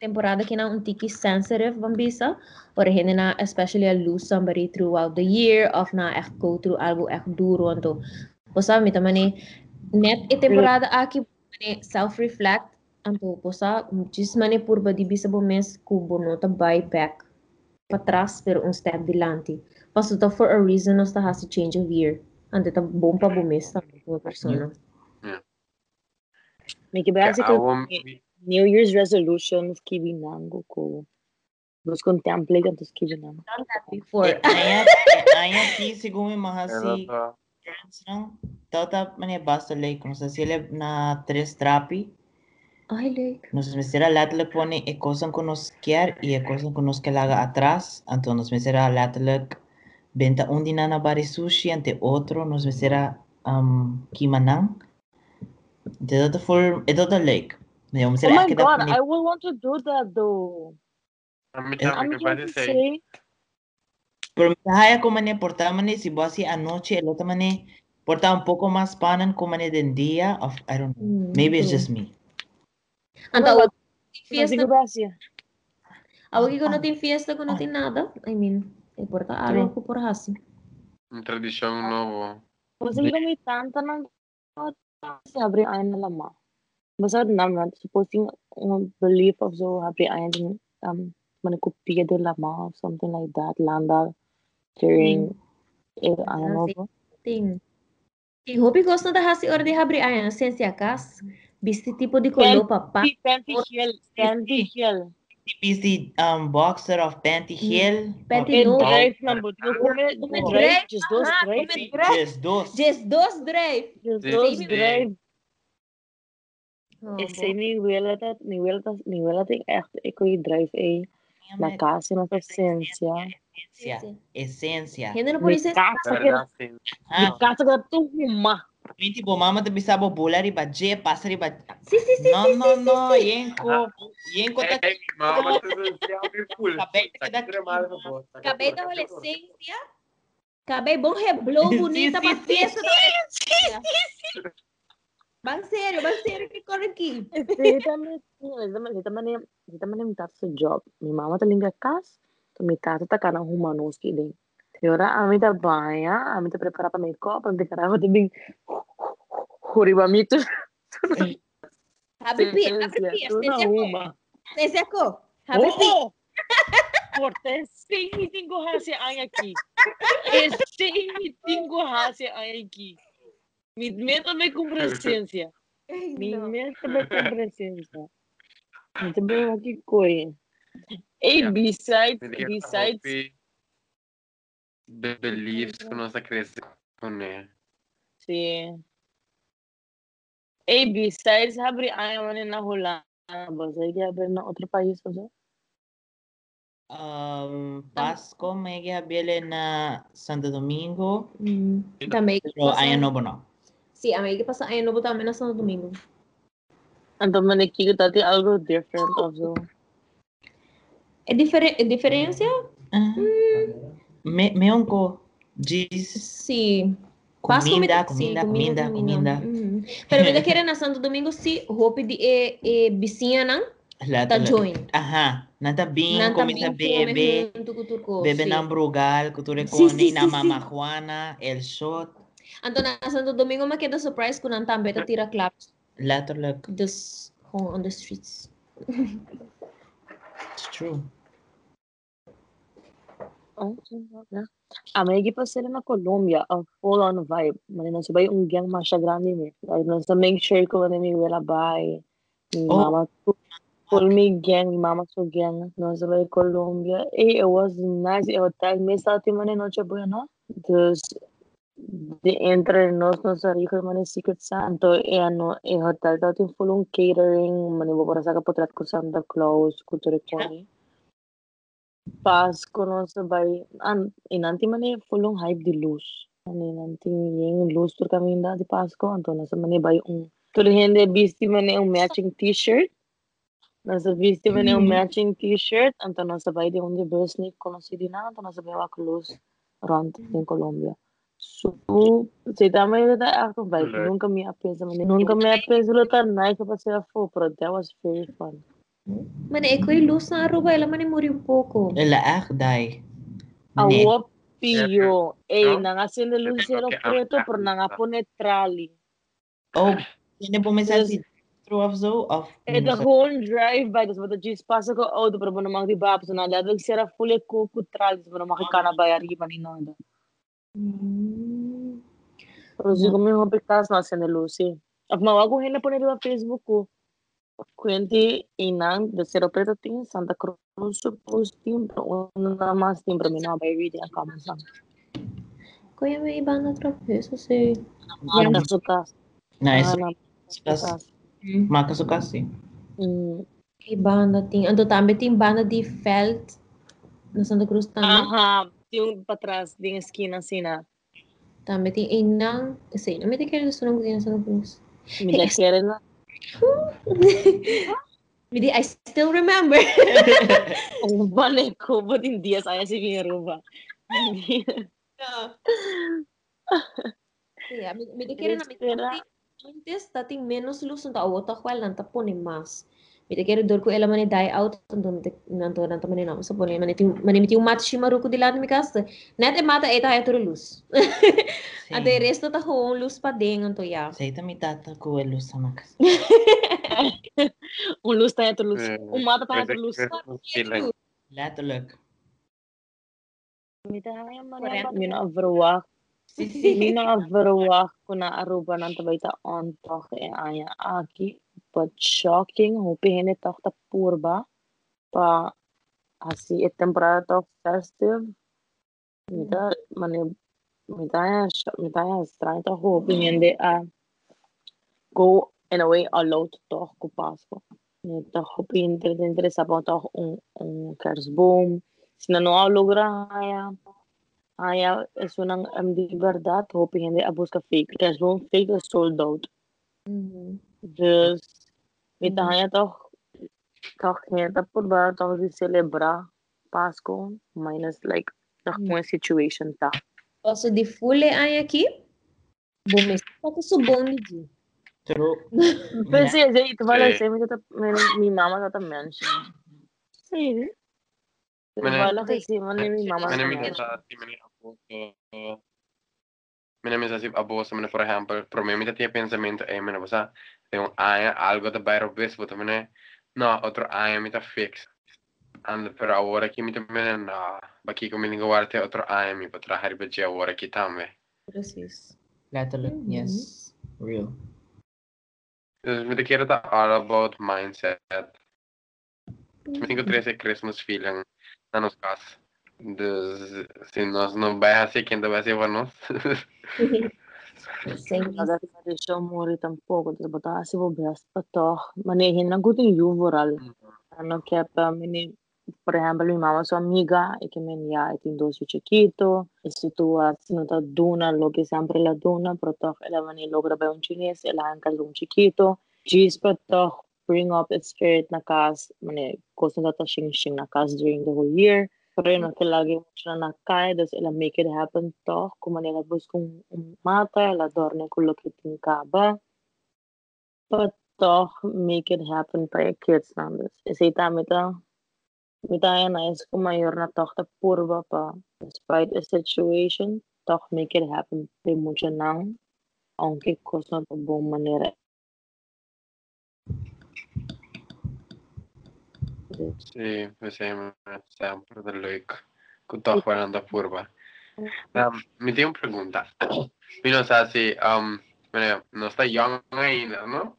temporada kina un tiki sensitive bang bisa or hindi na especially a lose somebody throughout the year of na echt go through algo echt duro anto. Posa mi tamani net e temporada aki mani self reflect anto posa just mani purba di bisa bo mes kubo no ta buy back patras pero un step dilante. Paso to for a reason nos ta has a change of year. Ante ta bom pa bumis ta mga persona. Me que Que basi a ko um, New Year's resolutions que kibinango ko. Los contemple gantos kibinango. Done that before. Ay, aquí según mi maha si Transang, tata mani basta lay kung sa sila na tres trapi. Ay, Lake. Nos mesera lat le pone e cosa con nos quier y e cosa con nos que la haga atrás. Entonces nos mesera lat le venta un dinana bari sushi ante otro. Nos mesera um, kimanang. De otra forma, de otra lake digamos, oh my God, I would want to do that though. A mí también me parece. Say... Pero me haya como ne portámane, si vos así anoche, el otro mané porta un poco más panan como ne del día, of, I don't know, maybe it's just me. Anta, well, fiesta. Gracias. Algo que no tiene fiesta, que no tiene nada, I mean, importa algo que por así. Tradición nuevo. Pues yo me tanta no se abre a la mano. بصراحة نعمل supporting belief of zo heb je eigen um, mijn kopie de lama of something like that lambda during mm. ano thing. E hobi gosto na hasi si de habri ayan sense akas bisi tipo de colo papa. panty heel panty heel. Busy um boxer of panty hmm. heel. Panty no drive number two. Ah, you ah, come drive. just dos drive. just dos just dos drive. Just dos drive. Esse mi abuela tem echt, ik wil drive eh, na casa, na essência. Esencia. Esencia. Hindi na po Mi isa. casa que, casa tu uma. Minti bo mama te bisabo bola riba je passa riba. Si, si, si, No, si, no, si, si, no, si. yenko. Yenko ta Ei, mama, tudo é full. Acabei Tá. Tá da tá adolescência. Acabei bom reblou (laughs) bonita sim, pra festa da adolescência. Masih ada, masih ada kita orang ki. Kita mana, kita mana, kita mana minta sejob. Mi mama tu lingkar kas, to minta tu tak kana humanus ki ding. Tiada, kami ah, baya, banyak, kami ah, tu prepare apa mereka, apa yang kita rasa tu ding. Huri bami tu. Habis pi, habis pi, aku. Habis pi. Porque sim, tenho razão aqui. Sim, tenho razão aqui. Mis miedos me cumplen ciencia. Mis miedos me cumplen ciencia. No te preocupes aquí, coño. Hey, besides, besides. The beliefs que uno se crece con él. Sí. Hey, besides habría Iron en la Holanda, ¿vos hay que abrir en otro país o sea? Um, Pasco, Mega, Bielena, Santo Domingo. Também. Pero aí não, não. No. Sim, a que passa aí no também na Santo Domingo. Anto man nakikita ti algo different also. É diferente, é diferença? Ah, me, meron ko, G's, Sim. Pasko Comida, me- comida, sim, comida, comida. Mhm. Pero me querer na Santo Domingo si hope di e e vizinha nang lahat ta ulit. join. Aha, natabing Nang kami sa bebe, bebe ng brugal, kuture ko Si, si, ni si, na si. Mama Juana, El Shot, Anto na Santo Domingo makita surprise ko nang tambe ta tira claps lahat ulit. this on the streets. It's true. Oh, na. Ah, may pa sila na Colombia, a full-on vibe. Manina sabay yung gang masya grande ni. Like, nasa make sure ko na may wala bay. Mi Oh. mama ko. Full me gang, mi mama so gang. No sabay Colombia. Eh, it was nice. Eh, hotel. May sa atin man noche buena. Just, de entre nos no sa rico man Secret Santo. Eh, ano, eh, hotel daw full on catering. Manibo para sa kapotrat ko Santa Claus. Kulture ko ni. Pasko no sabay an inanti man eh fulong hype di luz. Ano inanti yung luz tur kami da di Pasko anto nasa man eh bay yung tur hindi bisti man yung matching t-shirt. Nasa bisti man yung Mm. matching t-shirt anto nasa bay di yung di Bosniak conocido na anto nasa bay wak luz around in Colombia. So, tama yung ta ako vibe. Correct. Nung kami apel sa man. Nung kami apel sa lutan, nice pa sila fo, pero that was very fun. Mane e ko'y luz na aruba, ela mane muri un poco. Laak, day. Mani, Awo piyo. Eh, No? nanga siniluzero Okay, ang- preto, pero nanga po neutrali. oh, yun po may sa si True of Zo, of, Eh, the whole drive by, tapos mata G's pasa ko, oh, pero mo namang di ba, tapos na ladag sira fully kuku trali, tapos mo namang kikana bayari Hum. Inclusive, me rompitas nossa, né, Lucy? Mas algo ainda por ele no Facebook. Quindi, in de ser preto tem Santa Cruz, supus timbro, una más timbro, mi no, baby, de acá, mas não. Kuya, may iba na tropeso si... Makasukas. Ano? Nice. Sukas. Makasukas, hmm. eh. Mm. Iba na ting... Ano, tambe ting ba na felt na Santa Cruz tama? Aha. Uh -huh. patras, din esquina, assim, na. Tá, mas tem inang, assim, não me no. Me. (laughs) (laughs) Midi, I still remember. Ang balik ko, ba't hindi asaya si Minerva? Hindi. Midi, kere na, menos luz, não tá, o qual não tá. Kaya dor ela mani die out, tandun nanto nanto mani naman sa pone mani ting mani miti mat shimaru ko dilado mi kasta. Net e mata eta ay turo luz. Ate resto ta ho luz pa ding anto ya. Sa ito may tata ko elo sa makas. (laughs) Un luz tayo to luz. Eh, Un mata tayo to luz. Feeling. Lahat ulit. Mita nga man Correct. yan. Mina averwak. Mina averwak ko na aruba ng tabay ta on tok e aya aki. but shocking hoping tak ta purba pa así es temporada met festive mira mane is mira extraño to hoping de a go in a way allowed to kupasko toch de interesse pa toch un un kersboom. Si na no logra ya Aya es una de verdad hoping de a busca fake kerstboom fake sold out. Mm-hmm. Dus Então, eu tô toch geen tapurba toch di celebra Pasko minus like toch mo situation ta. Posso di fule ai aqui? Bom, mas tá subom de. True. Pensei aí, tu vai lá sempre que tá minha mama tá também. Sim. Tu vai lá que sim, minha mama. Minha mãe tá, minha mãe tá. mina minns att båda mina förra hämpar, problemet mitt att jag pensar min är mina på så algo att bära upp visst, men no, otro aja mitt att fixa. And per ahora que mi también na baki con mi lengua otro año mi para trabajar y ahora aquí también. Precis. Laterally, mm -hmm. yes, real. Entonces me quiero estar all about mindset. Mm -hmm. Me tengo 13 Christmas feeling na nos casa. Dus se nós não vai ser quem vai ser para nós. Sim. Nada de tradição (laughs) mori tampoco, de botar assim vou best pa toch. Mane hinan ko ting you voral. Ano kaya pa mini por ejemplo, mi mamá su amiga e che me ya e tin dosu chiquito e si tu sino ta duna lo que siempre la duna toch ela mani logra ba un chinese ela anka un chiquito Gis pa toch bring up its spirit na kas mane kosa na ta shing shing na kas during the whole year Corona kailangan mo siya na kaya das ila make it happen to kung manila bus kung mata ila dorne kung lokitin ka ba but to make it happen to your kids numbers isi ta mita mita yan na is kumayor na to ta purba pa despite a situation to make it happen pe mucha nang aunque cosa bom manera Sí, pues sí, está un poco lógico. Estaba jugando a curva. Um, me tengo una pregunta. (clears throat) Mira, o sea, si, um, mira, no está Young ahí, ¿no?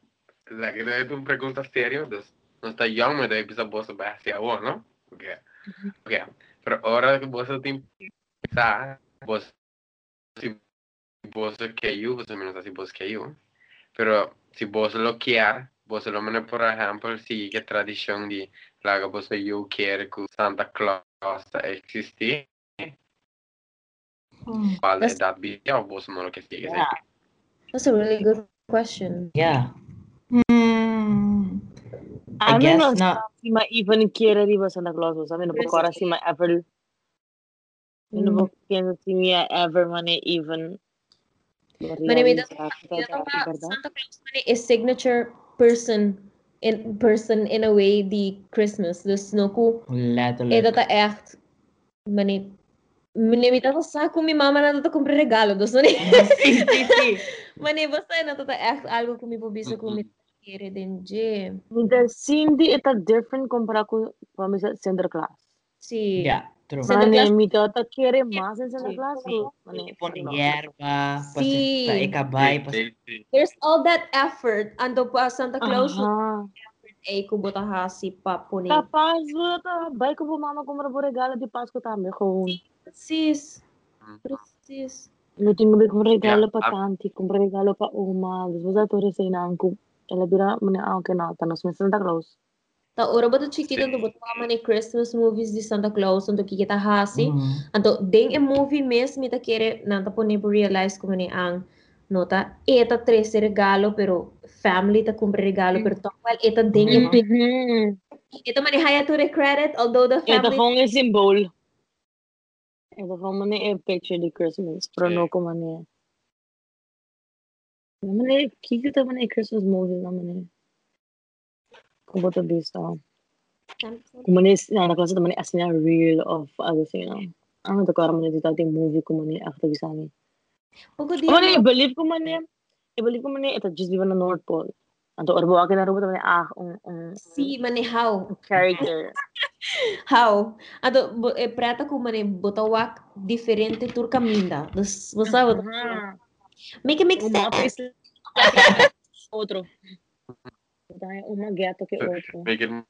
La que te una pregunta seria, entonces, no está Young, me debe pensar vos pues, hacia vos, ¿no? Porque, okay. okay. pero ahora que vos te pensás, vos, si vos que yo, pues menos así vos que yo, pero si vos lo quieres, Bosse l'omene sì che tradizione di laga bosse io Santa Claus esiste mm. Oh, that's a really good question. Yeah. Mm. I a guess non not. si ma even chiede di Santa Claus a me non si ma ever. Mm. Ever money even. మన మీద Santa Claus is signature person in person in a way the Christmas this noku ఏదో echt mani mi limitato sa kung mi mama na to comprar regalo dos no sí, sí, sí. mani basta ano, na to echt eh, algo kung mi pobisa kung mi quiere din je Minta sindi ita different compara ko pamisa Santa Claus. Sí. Yeah. Mane, Claus- mi tata quiere más en Santa Sí. Claus. Sí. so, mane, Pon no. hierba, pa Sí. sa ikabay, pa Sí, sí. There's all that effort. Ando pa Santa Claus. Ajá. Eh, kubota ha si papo ni. Capaz, tá, vai que vou mama comprar por regalo de Páscoa também, com. Mm. Precis. Eu tenho que comprar regalo para tanti, comprar regalo para uma, depois a torre sem nanco. Ela dira, mane, ah, que não, tá nos meus Santa Claus. τα ώρα που το τσικίτα το ποτάμανε Christmas movies di Santa Claus on το κικίτα χάσει αν το δεν movie mes mi e ta kere na ta pone realize como ni ang nota eta tres regalo pero family ta compra regalo pero to well eta den e eta mani haya to credit although the family eta phone is symbol eta phone mani e picture di Christmas pero no como ni mani kikita mani Christmas movie na mani Computer based um, ako. Kumani, nanaklasa naman as in a reel of other thing, no? Ano to kara man dito ating movie kumani after bisani. Ugo di. Kumani, believe kumani. I-believe kumani, ito just diba na North Pole. Anto orbo akin narubo tamani ah um, um, si mani how character how ato e prata ko mani butawak diferente tur kaminda das basta uh -huh. make it make sense otro outro. Dahil uma gato que outro. Make it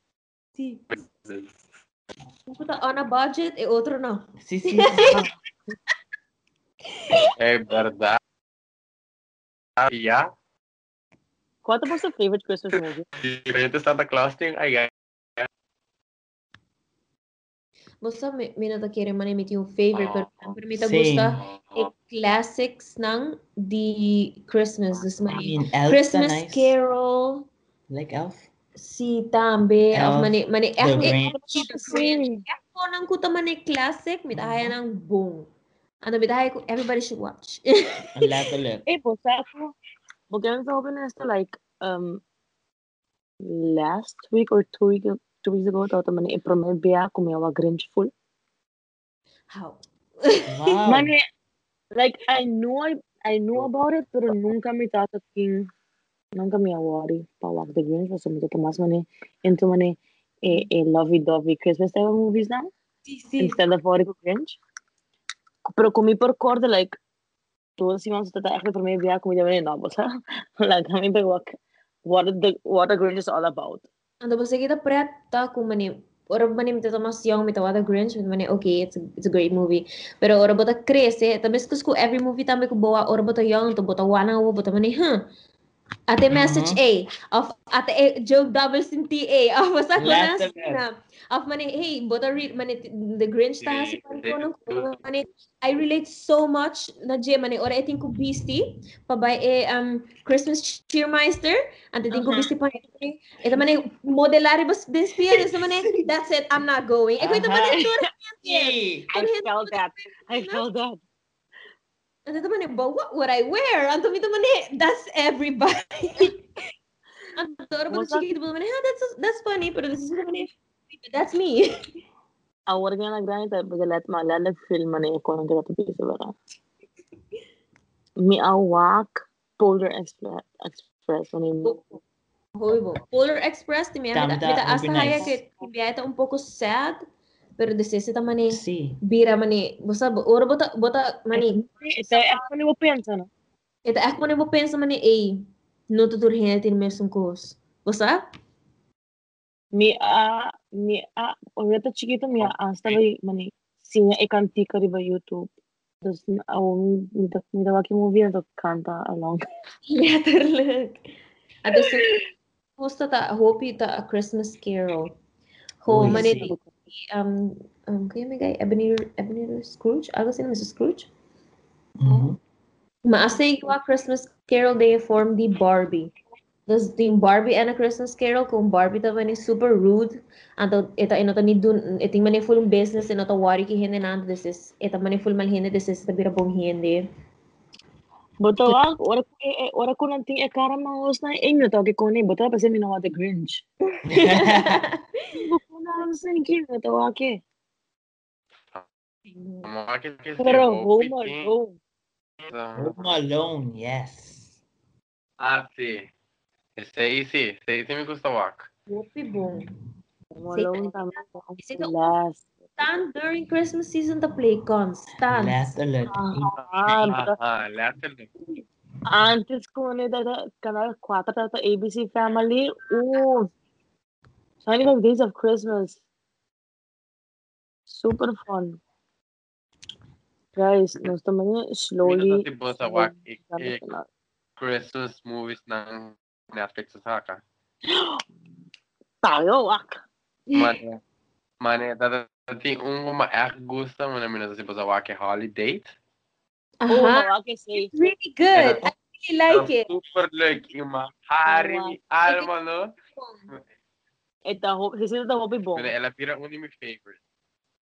si Puta, on a budget e outro não Sí, sí. (laughs) (laughs) É verdade. Yeah. Qual é o seu favorite Christmas movie? Diferente Santa Claus tem aí. Basta mi, mi nata kere man mi yung favorite pero Oh, pero mi ta same. gusta e classics ng di Christmas mean, Elf Christmas nice. Carol Like Elf? Sita बे माने माने एक एक konang ko ta man classic mit aya mm-hmm. nang bong. Ano bit ko everybody should watch. Ang lahat ulit. Eh bosa ako. Magandang sa open nesta like um last week or two week two weeks ago tawta mani e promote biya kumiyawa grinchful. How? Wow. Mane, like I know I, I know about it pero nunca me thought king Nunca mi awarded for Walk the Grinch*. for some of más money into money a, eh, a mm. lovey-dovey Christmas type of movies now sí, sí. instead of what Grinch. Pero con mi percorte, like, todos íbamos a tratar de por mi vida como ya venía novos, Like, I mean, like, what, what, the, what the Grinch is all about. And the basta kita pret ta kung mani, orang mani mita mas young mita wada Grinch, mani, okay, it's a, it's a great movie. Pero orang bata crazy, tamis kus every movie tamis ko bawa orang bata young, to bata wana wo, bata mani, huh, Ate message A of ate A, joke double sin TA (laughs) of basta ko na of mani hey bota read mani the Grinch ta si ko mani. I relate so much na je mani. Ora iting ko beastie. Pabay e um Christmas cheermeister. Ante ting ko Uh-huh. beastie pa ito mani modelari bas beastie ito mani (laughs) that's it. I'm not going. Eko ito mani Uh-huh. tur Yay! I felt that. I felt that ano naman eh, but what would I wear? Ang dumi naman eh. that's everybody. Ang adorable na chiquito naman eh, ah, that's, that's funny, pero this is naman eh, that's me. ಅವ್ರಿಗೇನ ಗ್ರಾನಿ ತಪ್ಪಿಗೆಲ್ಲತ್ ಮಲ್ಯಾಲಕ್ film ಮನೆ ಕೊನಗೆ ತಪ್ಪಿಸಬೇಕ ಮಿ ಆ walk polar express express ಮನೆ Horrible. Polar Express, ti mi amiga, mi asa haya que envía un poco sad, pero desisi ta mani Sí. bira mani, basta ora bota bota mani, Ito ako ni mo pensa no. ita ako mani mo pensa mani eh, no tuturhin natin mesmo kos. Basta? Mi a mi a oreta chiquito mi a hasta vai mani sinya ikanti kari ba YouTube. Tapos ako mi da mi da waki movie na to kanta along. Letterlijk. Ato so, gusto ta, hope ta a Christmas Carol. Ho, mani. Um, um, kaya may guy, Ebenezer, Ebenezer Scrooge? Algo sino, Mr. Scrooge? Mhm. Maasay ko a Christmas Carol day form di Barbie. Tapos yung Barbie and a Christmas Carol, kung Barbie ta man is super rude, anto ita ino ta ni dun, iting man full business, ino ta wari ki hindi na this is, ita man full mal hindi, this is tabira bong hindi. Boto wak ora ko e ora ko nang ting e kara mangos na inyo to ko ni boto pa mi nawa the Grinch. (laughs) (laughs) (laughs) no I'm thinking na tawa ke. Pero Home Alone. Home Alone, yes. Ah, see, it's easy, sim, esse aí sim me gusta walk. Mm. Home Alone Stand during Christmas season the play con. Stand. Last alert. Ah, last alert. Ah, antes ko ano dada, canal 4 tata ABC Family. Oh, 25 Days of Christmas. Super fun. Guys, gusto mo niya slowly... Hindi ko sa wak, Christmas movies ng Netflix sa saka. Tayo, wak! Mane, mane, dadating um uma er gusta, mane, mane, tipo sa wak, Holiday. Uh-huh. Oh, okay, si. It's really good. I really like it. Super lucky, ma. mahari oh, wow. alma, no? Ito, hope, kasi ito hope bom. Mane, ela pira un de mis favorites.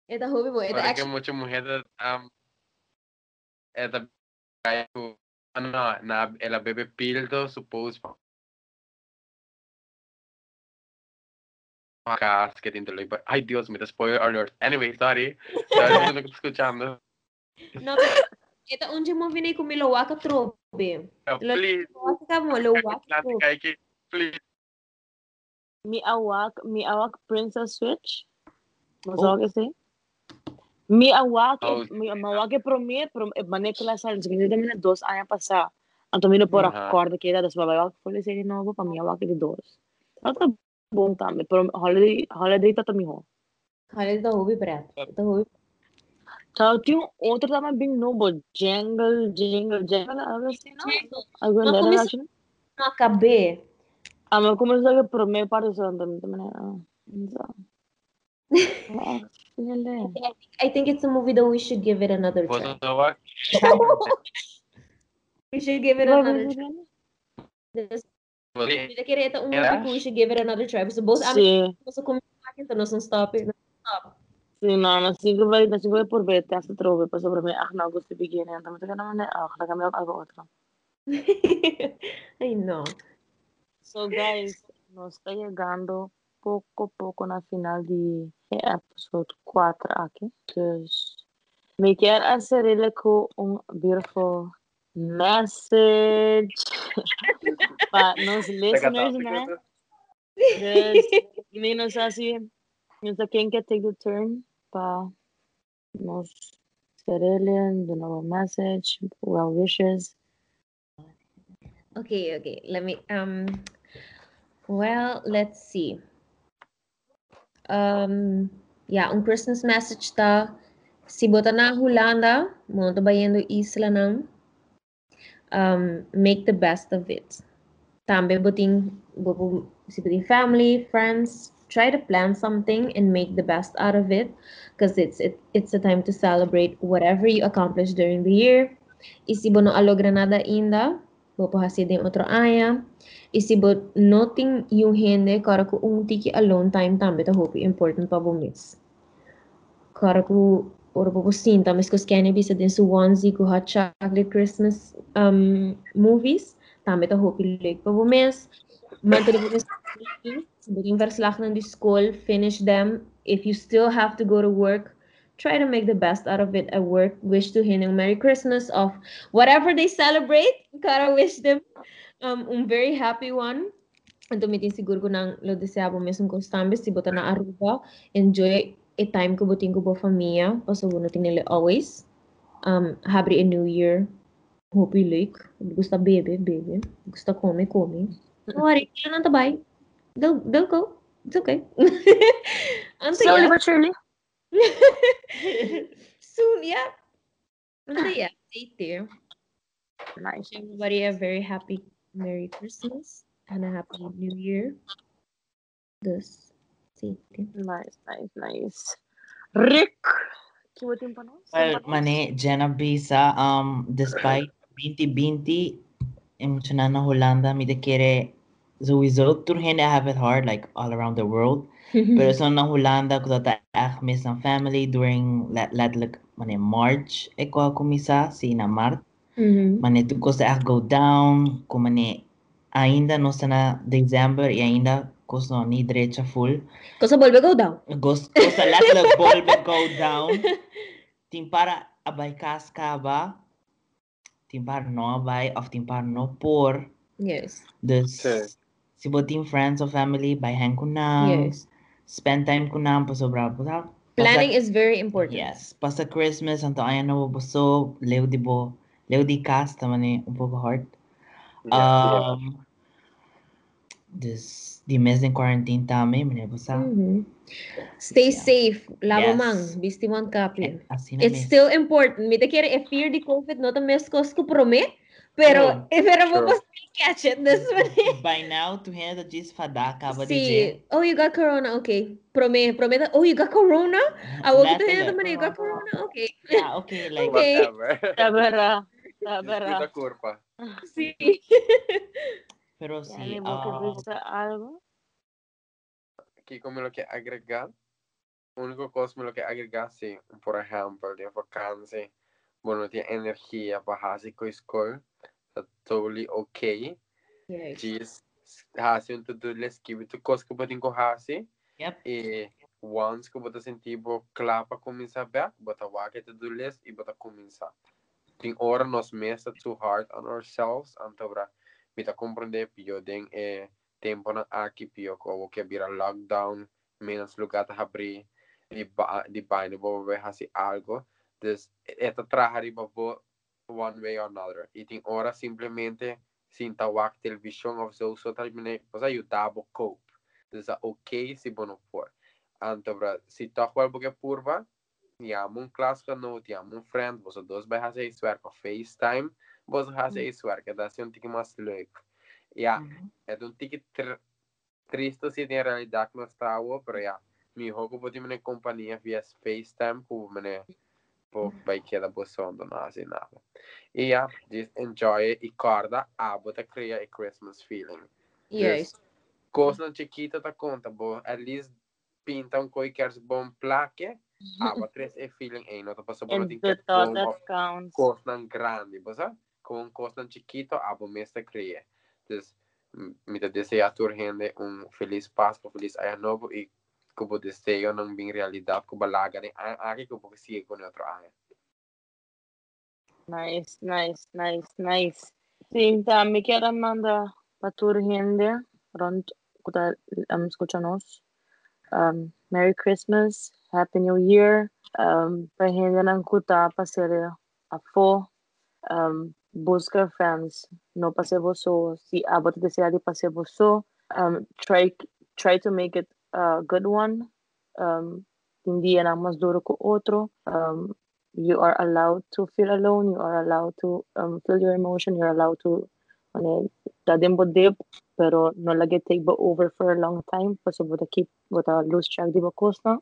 Ito hopi bo. Ito Porque actually, mucho mujer, um, ela kaya ko, ano na, na, ela bebe pildo, suppose, podcast que pa. Ay, Dios, me da spoiler alert. Anyway, sorry. (laughs) Sorry, escuchando. no, pero ito unji movie na yung kumilawa ka trobe. Please, Waka ka mo, lawa ka natin trobe. please. Mi awak, mi awak Princess Switch. Masok kasi. Mi awak, Oh. mi mawak pro mi, pro mane class al, kasi dito mina dos años pasa. Anto mino por Ajá. acorde que era, dos babawak por le serie novo, pa mi awak de dos. Ato bom tame, pero holiday, holiday tata mi ho. Kala ito hobi, Brad. Ito hobi. Tao yung outro tama bing nobo, jingle, jingle, jingle, algo assim? Algo como is- actually. Nakabe. Ama começou a pro me parte so também também. Ah, então. Ah, ele. I think it's a movie that we should give it another try. We should give it another try. This- ito un Yeah. movie we should give it another try. So both Sim, amin sa kumakin to no sa stop it. Stop. sim, não, não sigo vai, não sigo vai por ver, tá se trove, para sobre mim, ah, não gosto de pequeno, então também não é, ah, da câmera algo outro. I know. So guys, nós está chegando pouco pouco na final de episode 4 aqui. Dus me quer hacer ele com um beautiful message (laughs) para nos listeners, né? Dus, menos assim, não sei quem quer take the turn para nos serelen, do novo message, well wishes. Okay, okay. Let me um well, let's see. Um, yeah, um Christmas message ta si bota na Holanda, mo isla ng um, make the best of it. Tambe boting bopo si boting family, friends, try to plan something and make the best out of it because it's it, it's a time to celebrate whatever you accomplish during the year. Isi bono alogra nada inda, bopo hasi din otro aya. Isi bot noting yung hende kara ko un tiki alone time tambe ta hopi important pa bumis. Kara ko ora po sinta mas ko skene bisa din su onesie ko hot chocolate Christmas um movies tambe ta hopi leuk pa bumis. Mantel po Begin verslag ng the school, finish them. If you still have to go to work, try to make the best out of it at work. Wish to him a Merry Christmas of whatever they celebrate. Kara wish them um, un very happy one. Ito mitin siguro ko nang lo deseabo mesmo com stambes, si bota na Aruba. Enjoy a time ko buting ko bo família. Paso bueno tinele always. Um, happy a new year. Hope you like. Gusta bebe, bebe. Gusta come, come. Não worry, tá bem. They'll, they'll go. It's okay. (laughs) Slowly but surely. (laughs) Soon, yeah. Anto yeah. Stay there. Nice. Wish everybody a very happy Merry Christmas and a happy New Year. Dus, sí. Nice, nice, nice. Rick! Kibutin pa no? Well, mani, Jenna Bisa, um, despite 2020, emotional na Holanda, mi de kere sowieso turhen I have it hard, like all around the world. Pero (laughs) so na Holanda, ko dat echt miss ang family during let letterlijk mani March, ik wou kumisa, si na Mart. Mhm. Mani tu ko sa echt go down, ko mani ainda no sa na December, e ainda ko sa ni diretsa full. Cosa vuelve go down? Gusto ko sa letterlijk bolbe go down. (laughs) Tim para abay kaska ba? Tim para no abay, of tim para no por. Yes. Dus, Sí. si bo team friends or family, bayhan ko na. Yes. Spend time ko na, pa sobra po sa. Planning is very important. Yes. Pasa Christmas, anto ayan na buso, leo di bo, leo di cast, naman eh, un poco hard. Yeah, Um, dus, di mes in quarantine tami, mene busa. Mhm. Stay Yeah. safe. Labo Yes. mang. Bisti man. Assim na It's still important. Mi te quiere e fear di COVID no te mes ko prome. Pero, oh, pero sure. vamos catch it this one. By now, tu renda diz fadar, acaba de dizer. Oh, you got corona, ok. Prometa, prometa. Oh, you got corona? A outra tu renda também, you got corona, ok. Ah, ok, like okay. whatever. Tá barra, tá barra. Desculpa culpa. Sim. Pero sim. Sí, uh, algo? Aqui como lo que agregar. Único cosa me lo que agregar, sí. Por ejemplo, de vacancia. Bueno, tiene energia para hacer com escola, tá totally okay. Yes. Diz, hace um to-do list, que tu coisa que botin com hace, Yep. e once que bota sentir bo claro para começar back, bota wake to-do list e bota começar. Tem hora nós mesmo too hard on ourselves, então para me tá compreender pio den é tempo na aqui pio ko que vira lockdown, menos lugar tá abrir de de baile vou ver assim algo, dus esta trabalhar bo one way or another. E tem hora simplesmente sin tawag television of zo so termine pues ayudar bo cope. É ok se bono for. Anto bra si toch wel boke purva, ja mun klasgenoot, ja mun friend, dos bij haar eens werk of FaceTime, was haar eens werk. Dat is een tikje mas leuk. Ja, Mhm. é um tique tr triste se em realidade não está o pero ja, mi hogo pode me companhia via FaceTime com me po vai que da bosondo não assim nada. E ja, just enjoy e corda a bota cria a Christmas feeling. Yes. Coisa chiquita da conta, bo at least pinta um coi queres bom plaque, a (laughs) tres e feeling ei, não tá passando por And tem the que thought bom that of counts. costa grande, bosa? Com um costa chiquito, a bo mesta cria. Dus me te deseja a tua gente um feliz Páscoa, feliz Ano Novo e que o desejo não vem realidade, que o balaga né, aqui que o pouco sigue com outro ano. Nice, nice, nice, nice. Sim, tá, me quero mandar para toda a gente que está um, escutando-nos. Um, Merry Christmas, Happy New Year. Um, para gente não escutar, para ser a fo. Um, busca friends, não para ser você. Se a bota de para ser você, um, try, try to make it a good one. um, hindi yan ang mas duro ko otro. Um, you are allowed to feel alone. You are allowed to um, feel your emotion. You're allowed to ano, dadin mo dip, pero no lagi take ba over for a long time. Kasi buta keep, buta lose track di ba course na?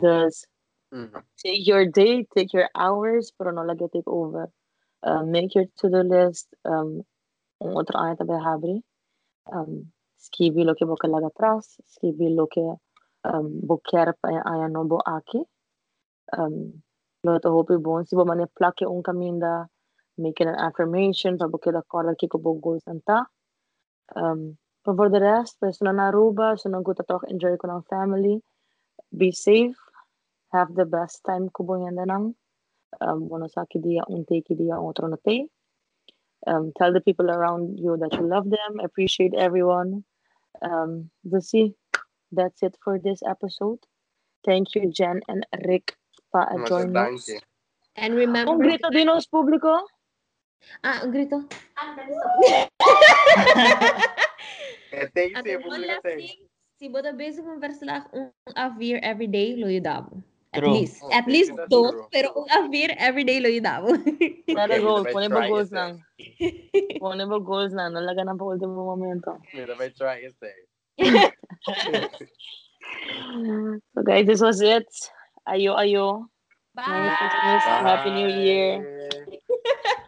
Thus, Mhm. take your day, take your hours, pero no lagi take over. Uh, make your to-do list. Um, ang habri. Um, ayan no bo aki. Um, lo to hopi bon si bo mane un an affirmation, pa kora ki ko bo goals anta. Um, but for the rest, pues na naruba, so nang guta toch enjoy ko ng family. Be safe. Have the best time ko bo yan nang. Um, bueno sa ki dia un te ki dia otro na te. Um, tell the people around you that you love them, appreciate everyone. Um, we'll see. That's it for this episode. Thank you, Jen and Rick, pa Mas joining us. And remember, Un grito din os público. ah, ang grito. É, tem que At ser, one público last tem. thing, si boda base conversa lá um avir every day lo True. At least. At least two. Pero kung Amir, everyday Loyodabo. (laughs) Pero goals. Ponemos goals lang. Ponemos goals na, No la ganan por último momento. Mira, may try it there. so guys, this was it. Ayo, ayo. Bye. Merry Christmas. Bye. Happy New Year. (laughs)